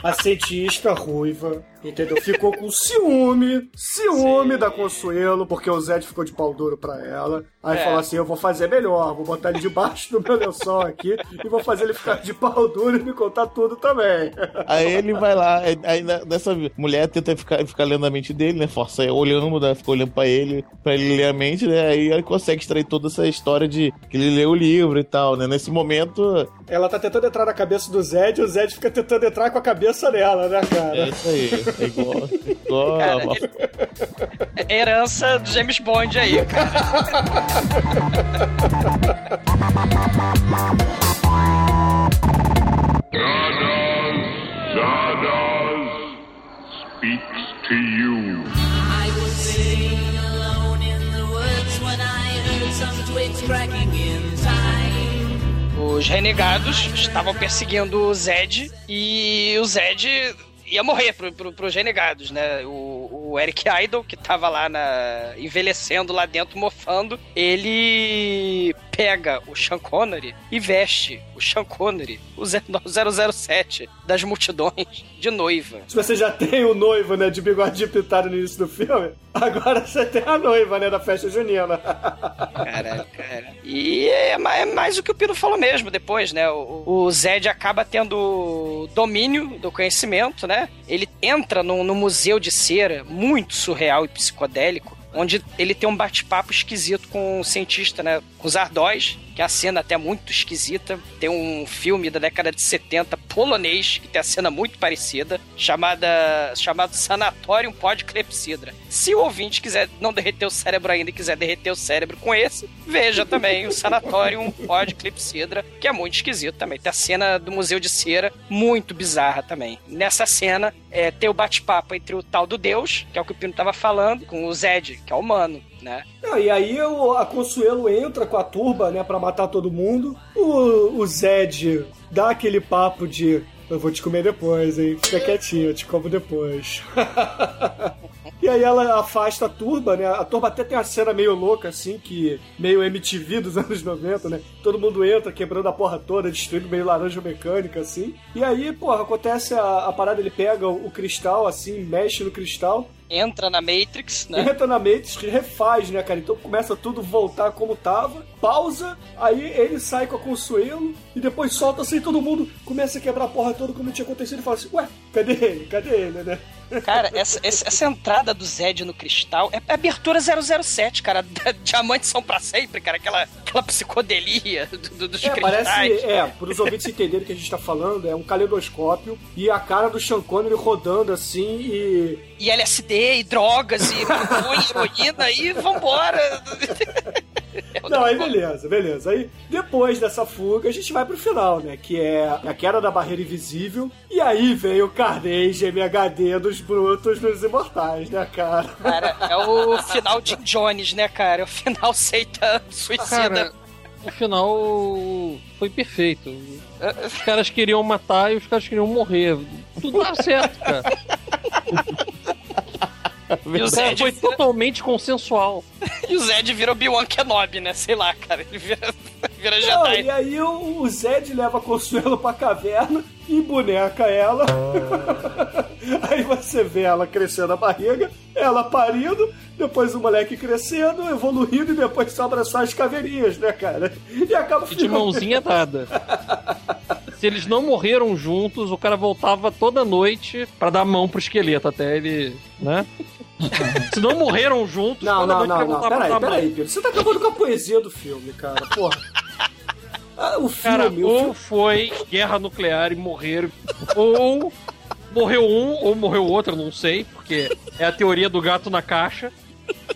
A cientista ruiva, entendeu? Ficou com ciúme, ciúme da Consuelo, porque o Zed ficou de pau duro pra ela. Aí É. falou assim: eu vou fazer melhor, vou botar ele debaixo do meu lençol aqui e vou fazer ele ficar de pau duro e me contar tudo também. Aí ele vai lá, aí- nessa mulher tenta ficar, ficar lendo a mente dele, né? Força ele olhando, né? Fica olhando pra ele, pra ele ler a mente, né? Aí ele consegue extrair toda essa história de que ele leu o livro e tal, né? Nesse momento, Ela tá tentando entrar na cabeça do Zed e o Zed fica tentando entrar com a cabeça dela, né, cara? é isso aí. É igual. igual Cara, É herança do James Bond aí, cara. Zardoz speaks to you. Os renegados estavam perseguindo o Zed e o Zed ia morrer pro, pro, pros renegados, né? O, o Eric Idle, que tava lá na, envelhecendo lá dentro, mofando, ele pega o Sean Connery e veste o Sean Connery, o 007 das multidões, de noiva. Se você já tem o noivo, né, de bigode pintado no início do filme, agora você tem a noiva, né, da festa junina. Caralho, cara. E é, é mais o que o Pino falou mesmo depois, né? O, o Zed acaba tendo domínio do conhecimento, né? Ele entra no, no museu de cera, muito surreal e psicodélico, onde ele tem um bate-papo esquisito com um cientista, né? Com os Ardóis, que é a cena até muito esquisita. Tem um filme da década de 70 polonês, que tem a cena muito parecida, chamada, chamado Sanatorium Pod Clepsidra. Se o ouvinte quiser não derreter o cérebro ainda e quiser derreter o cérebro com esse, veja também o Sanatorium Pod Clepsidra, que é muito esquisito também. Tem a cena do Museu de Cera, muito bizarra também. Nessa cena, é, tem o bate-papo entre o tal do Deus, que é o que o Pino tava falando, com o Zed, que é humano, né? E aí a Consuelo entra com a turba, né, pra matar todo mundo. O, o Zed dá aquele papo de eu vou te comer depois, hein? Fica quietinho, eu te como depois. E aí ela afasta a turba, né? A turba até tem uma cena meio louca, assim, que meio MTV dos anos 90, né? Todo mundo entra quebrando a porra toda, destruindo meio laranja mecânica, assim. E aí, porra, acontece a, a parada, ele pega o, o cristal, assim, mexe no cristal, Entra na Matrix, né? entra na Matrix, refaz, né, cara? Então começa tudo voltar como tava, pausa, aí ele sai com a Consuelo e depois solta assim, todo mundo começa a quebrar a porra toda como tinha acontecido e fala assim, ué, cadê ele? Cadê ele, né? Cara, essa, essa, entrada do Zed no cristal é abertura 007, cara. Diamantes são pra sempre, cara. Aquela, aquela psicodelia do, do- dos É, cristais. parece, é, para os ouvintes entenderem o que a gente tá falando, é um caleidoscópio e a cara do Sean Connery rodando assim e E LSD, e drogas, e heroína, e vambora. Não, aí beleza, beleza. Aí depois dessa fuga, a gente vai pro final, né? Que é a queda da barreira invisível. E aí vem o Carnage MHD dos brutos nos imortais, né, cara? Cara, é o final de Jones, né, cara? É o final seita suicida. Cara, o final foi perfeito. Os caras queriam matar e os caras queriam morrer. Tudo dá certo, cara. E o Zed, foi totalmente consensual. e o Zed vira o Obi-Wan Kenobi, né? Sei lá, cara. Ele vira, vira Não, Jedi. e aí o, o Zed leva a Consuelo pra caverna e boneca ela. aí você vê ela crescendo a barriga, ela parindo, depois o moleque crescendo, evoluindo e depois sobra só as caveirinhas, né, cara? E acaba E de mãozinha dada. Se eles não morreram juntos, o cara voltava toda noite pra dar a mão pro esqueleto até ele, né? Se não morreram juntos, Não, não, não, não. Peraí, peraí, Pedro. Você tá acabando com a poesia do filme, cara. Porra. Ah, o filme, Cara, o ou filme. foi guerra nuclear e morreram, ou morreu um, ou morreu outro, não sei, porque é a teoria do gato na caixa.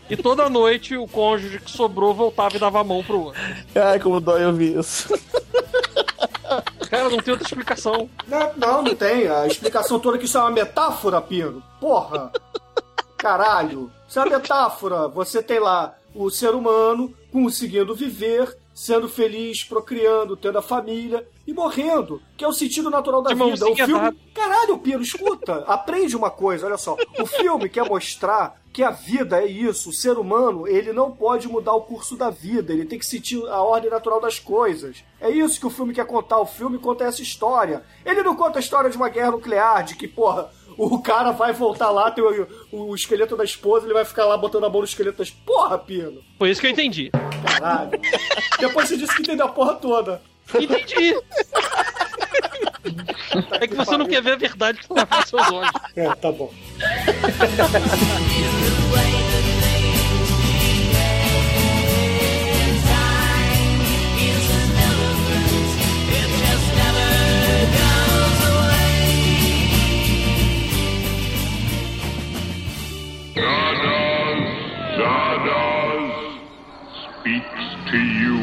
E toda noite o cônjuge que sobrou voltava e dava a mão pro outro. Ai, como dói ouvir isso. Cara, não tem outra explicação. Não, não, não tem. A explicação toda que isso é uma metáfora, Pino. Porra. Caralho. Isso é uma metáfora. Você tem lá o ser humano conseguindo viver, sendo feliz, procriando, tendo a família e morrendo, que é o sentido natural da De vida. O filme. dada. Caralho, Pino, escuta. Aprende uma coisa, olha só. O filme quer mostrar que a vida é isso. O ser humano, ele não pode mudar o curso da vida. Ele tem que sentir a ordem natural das coisas. É isso que o filme quer contar. O filme conta essa história. Ele não conta a história de uma guerra nuclear, de que, porra, o cara vai voltar lá, tem o, o esqueleto da esposa, ele vai ficar lá botando a mão no esqueleto da esposa. Porra, Pino. Foi isso que eu entendi. Caralho. Depois você disse que entendeu a porra toda. Entendi. É que você não quer ver a verdade que tá seus olhos. É, tá bom. to you.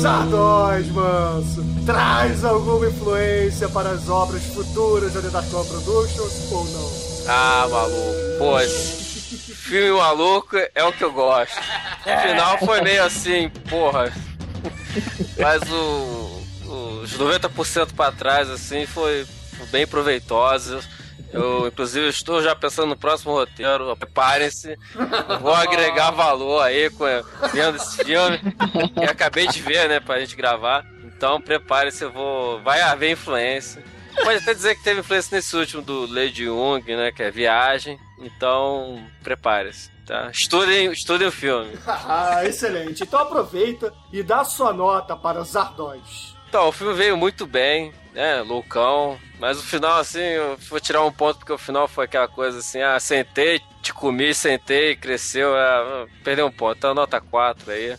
Zardóis, manso, traz alguma influência para as obras futuras da The Dark Productions ou não? Ah, maluco. Esse filme maluco é o que eu gosto. O final foi meio assim, porra. Mas o, os 90% pra trás, assim, foi bem proveitoso. Eu, inclusive, estou já pensando no próximo roteiro. Preparem-se. Vou agregar valor aí com, vendo esse filme. Que acabei de ver, né, pra gente gravar. Então, prepare-se, vou. Vai haver influência. Pode até dizer que teve influência nesse último do Lady Jung, né? Que é Viagem. Então, prepare-se. Tá? Estudem, estudem o filme. ah, excelente. Então aproveita e dá sua nota para Zardóis. Então, o filme veio muito bem, né? Loucão. Mas o final, assim, eu vou tirar um ponto porque o final foi aquela coisa assim: ah, sentei, te comi, sentei, cresceu. Ah, perdeu um ponto. Então, nota 4 aí.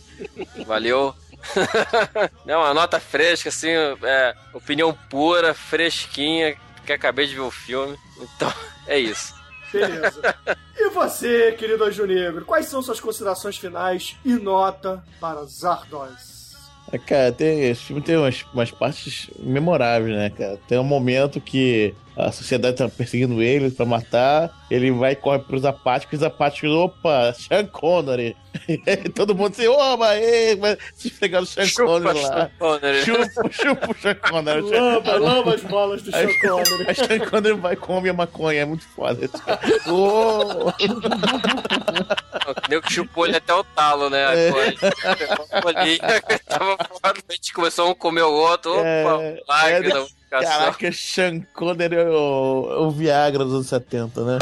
Valeu. é uma nota fresca, assim, é, opinião pura, fresquinha, que acabei de ver o filme. Então, é isso. Beleza. E você, querido Anjo Negro, quais são suas considerações finais e nota para Zardoz? É, cara, tem, esse filme tem umas, umas partes memoráveis, né, cara? Tem um momento que a sociedade tá perseguindo ele pra matar, ele vai e corre pros apáticos, os apáticos, opa, Sean Connery. todo mundo assim, oba, aí, vai se pegar o Sean Chupa Connery lá. Chupa, chupa o Sean Connery. Lamba, lamba as bolas do Sean Connery. Aí Sean Connery vai e come a maconha, é muito foda. Oh! O nego chupou ele até o talo, né? É. Agora, pegou a bolinha, tava fora, a gente começou um comer o outro. Opa, É, milagre é. Caraca, Sean Connery é o, é o Viagra dos anos 70, né?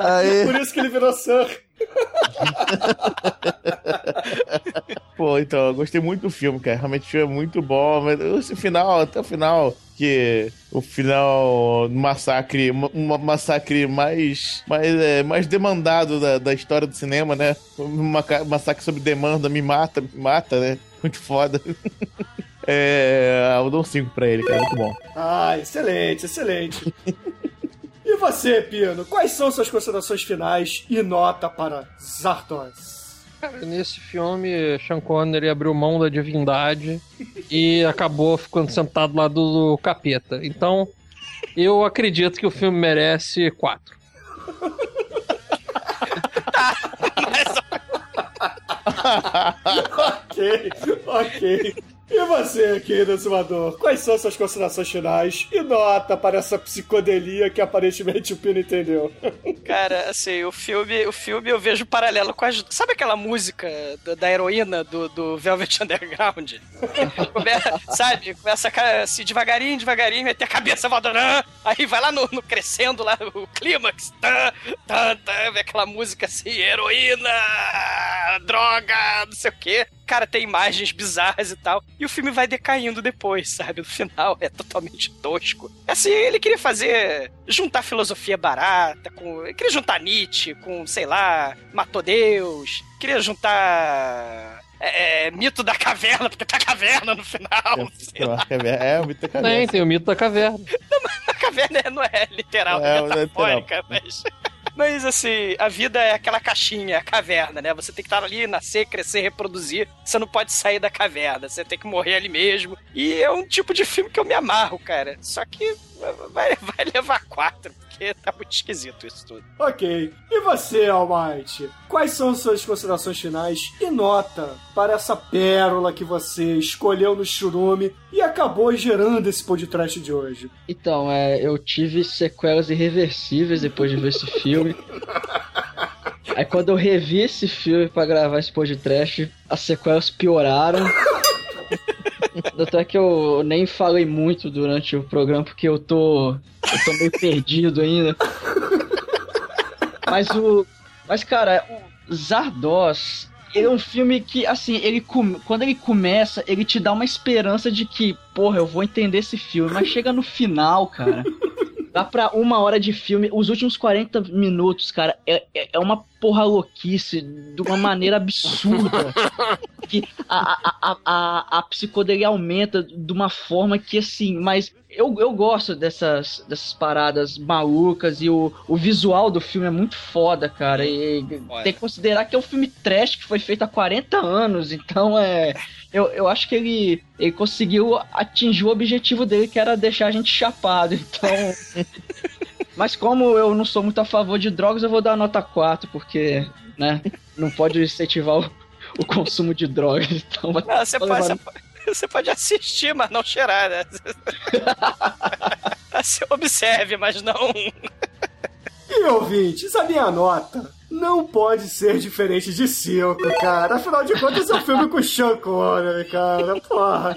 Aí, Por isso que ele virou Sir. pô, então, eu gostei muito do filme, cara. Realmente o filme é muito bom, mas esse final, até o final, que o final massacre, um massacre mais, mais, é, mais demandado da, da história do cinema, né? Um massacre sob demanda, me mata, me mata, né? Muito foda. É, eu dou um 5 pra ele, cara, muito bom. Ah, excelente, excelente. E você, Pino, quais são suas considerações finais e nota para Zardoz? Cara, nesse filme, Sean Connery abriu mão da divindade e acabou ficando sentado lá do capeta. Então, eu acredito que o filme merece quatro. ok, ok. E você, querido Zumador, quais são suas considerações finais e nota para essa psicodelia que aparentemente o Pino entendeu? Cara, assim, o filme, o filme eu vejo paralelo com as. Sabe aquela música da, da heroína do, do Velvet Underground? Come- sabe? Começa assim, devagarinho, devagarinho, meter a cabeça voadora, ah, aí vai lá no, no crescendo lá, o clímax, tá, tá, vê aquela música assim, heroína, droga, não sei o quê. Cara, tem imagens bizarras e tal. E o filme vai decaindo depois, sabe? No final é totalmente tosco. Assim, ele queria fazer. juntar filosofia barata com. Ele queria juntar Nietzsche com, sei lá, Matou Deus. Queria juntar. é, é, mito da caverna, porque tá caverna no final. sei lá. É, é o mito da Tem, cabeça. tem o mito da caverna. A caverna não é literal, É, é, não é metafórica, mas. Mas assim, a vida é aquela caixinha, a caverna, né? Você tem que estar ali, nascer, crescer, reproduzir. Você não pode sair da caverna, você tem que morrer ali mesmo. E é um tipo de filme que eu me amarro, cara. Só que vai, vai levar quatro, porque tá muito esquisito isso tudo. Ok. E você, Almighty? Quais são suas considerações finais e nota para essa pérola que você escolheu no churume e acabou gerando esse podcast de hoje? Então, é, eu tive sequelas irreversíveis depois de ver esse filme. Aí quando eu revi esse filme pra gravar esse podcast, as sequelas pioraram. Tanto é que eu nem falei muito durante o programa porque eu tô. Eu tô meio perdido ainda. Mas o. Mas, cara, o. Ele é um filme que, assim, ele quando ele começa, ele te dá uma esperança de que, porra, eu vou entender esse filme. Mas chega no final, cara. Dá pra uma hora de filme, os últimos 40 minutos, cara, é, é é uma porra louquice de uma maneira absurda. que a, a, a, a, psicodelia aumenta de uma forma que, assim, mas eu, eu gosto dessas, dessas paradas malucas e o, o visual do filme é muito foda, cara. E tem que considerar que é um filme trash que foi feito há 40 anos, então é. Eu, eu acho que ele, ele conseguiu atingir o objetivo dele, que era deixar a gente chapado. Então. Mas como eu não sou muito a favor de drogas, eu vou dar nota 4, porque, né, não pode incentivar o, o consumo de drogas. Então Não, você, pode, levar- você, pode, você pode assistir, mas não cheirar, né? Você observe, mas não. E ouvintes, a minha nota não pode ser diferente de 5, cara. Afinal de contas, é um filme com o Sean Connery, cara. Porra.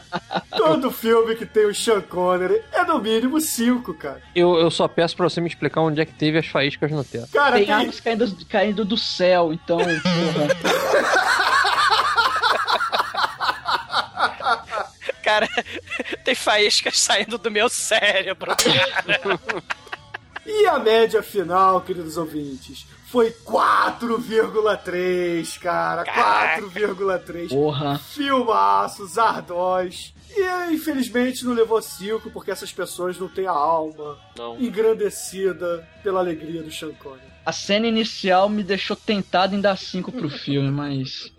Todo filme que tem o Sean Connery é no mínimo 5, cara. Eu, eu só peço pra você me explicar onde é que teve as faíscas no teto. Cara, tem tem- árvores caindo, caindo do céu, então, porra. Cara, tem faíscas saindo do meu cérebro, cara. E a média final, queridos ouvintes, foi 4,3, cara. 4,3. Porra. Filmaço, Zardós. E infelizmente não levou 5, porque essas pessoas não têm a alma Não. engrandecida pela alegria do Sean Connery. A cena inicial me deixou tentado em dar 5 pro filme, mas.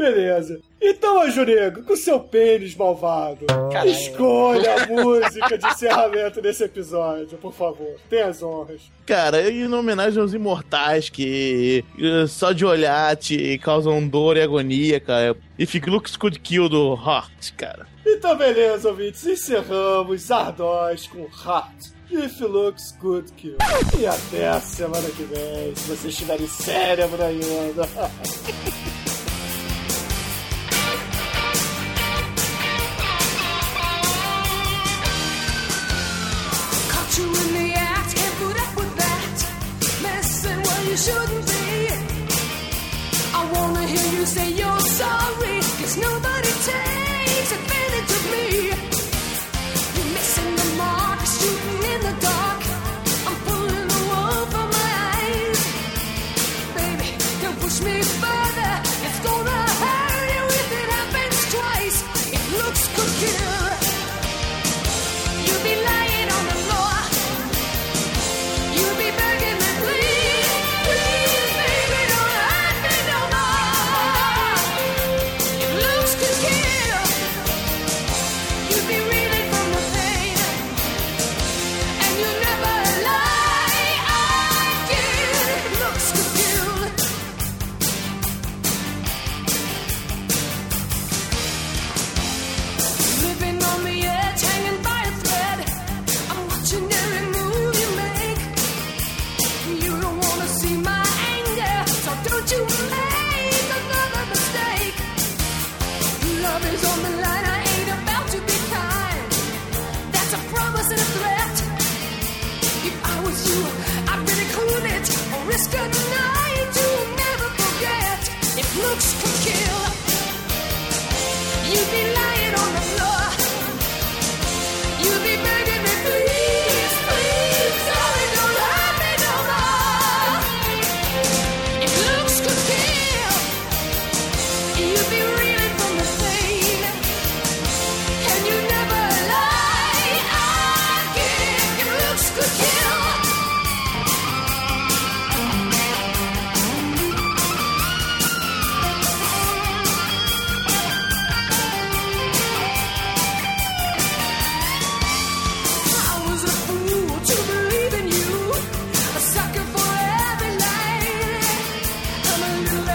Beleza. Então, Anjo Negro, com seu pênis malvado, escolha a música de encerramento desse episódio, por favor. Tenha as honras. Cara, em homenagem aos imortais que eh, só de olhar te causam dor e agonia, cara. E fica Looks Could Kill do Heart, cara. Então, beleza, ouvintes. Encerramos Zardós com Heart. If looks good kill. E até a semana que vem, se vocês tiverem cérebro ainda. shouldn't be. I wanna hear you say you're sorry, cause nobody takes advantage of me.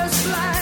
Just like.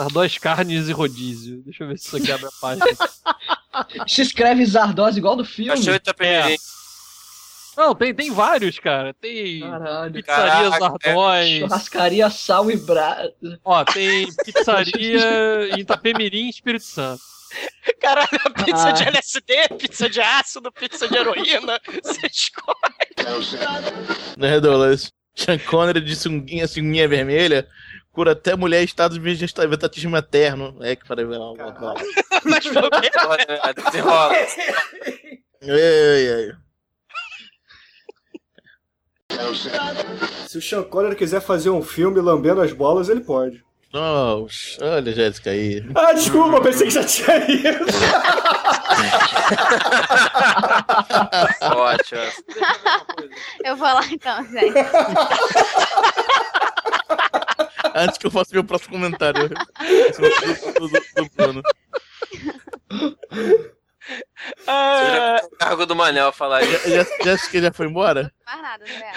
Sardóis, carnes e rodízio. Deixa eu ver se isso aqui abre a página. Se escreve Zardoz igual do filme. Cachorro Itapemirim. Não, tem, tem vários, cara. Tem Caralho. pizzaria Caraca, Zardóis. Churrascaria Sal e Brasa. Ó, tem pizzaria em Itapemirim, Espírito Santo. Caralho, pizza Ah. de LSD, pizza de ácido, pizza de heroína. Você escolhe. Né, Douglas? Sean Connery de sunguinha, sunguinha vermelha, cura até mulher estado de vegeta- vegetatismo eterno. É que para ver lá. Mas? Desenrola. Ai, ai. Se o Sean Connery quiser fazer um filme lambendo as bolas, ele pode. Nossa, olha a Jéssica aí. Ah, desculpa, pensei que já tinha ido. Ótimo. Eu vou lá então, gente. Antes que eu faça meu próximo comentário. do, do, do, do Bruno. Ah, O cargo do Manel falar isso. Jé- Jéssica já foi embora? Mais nada, André.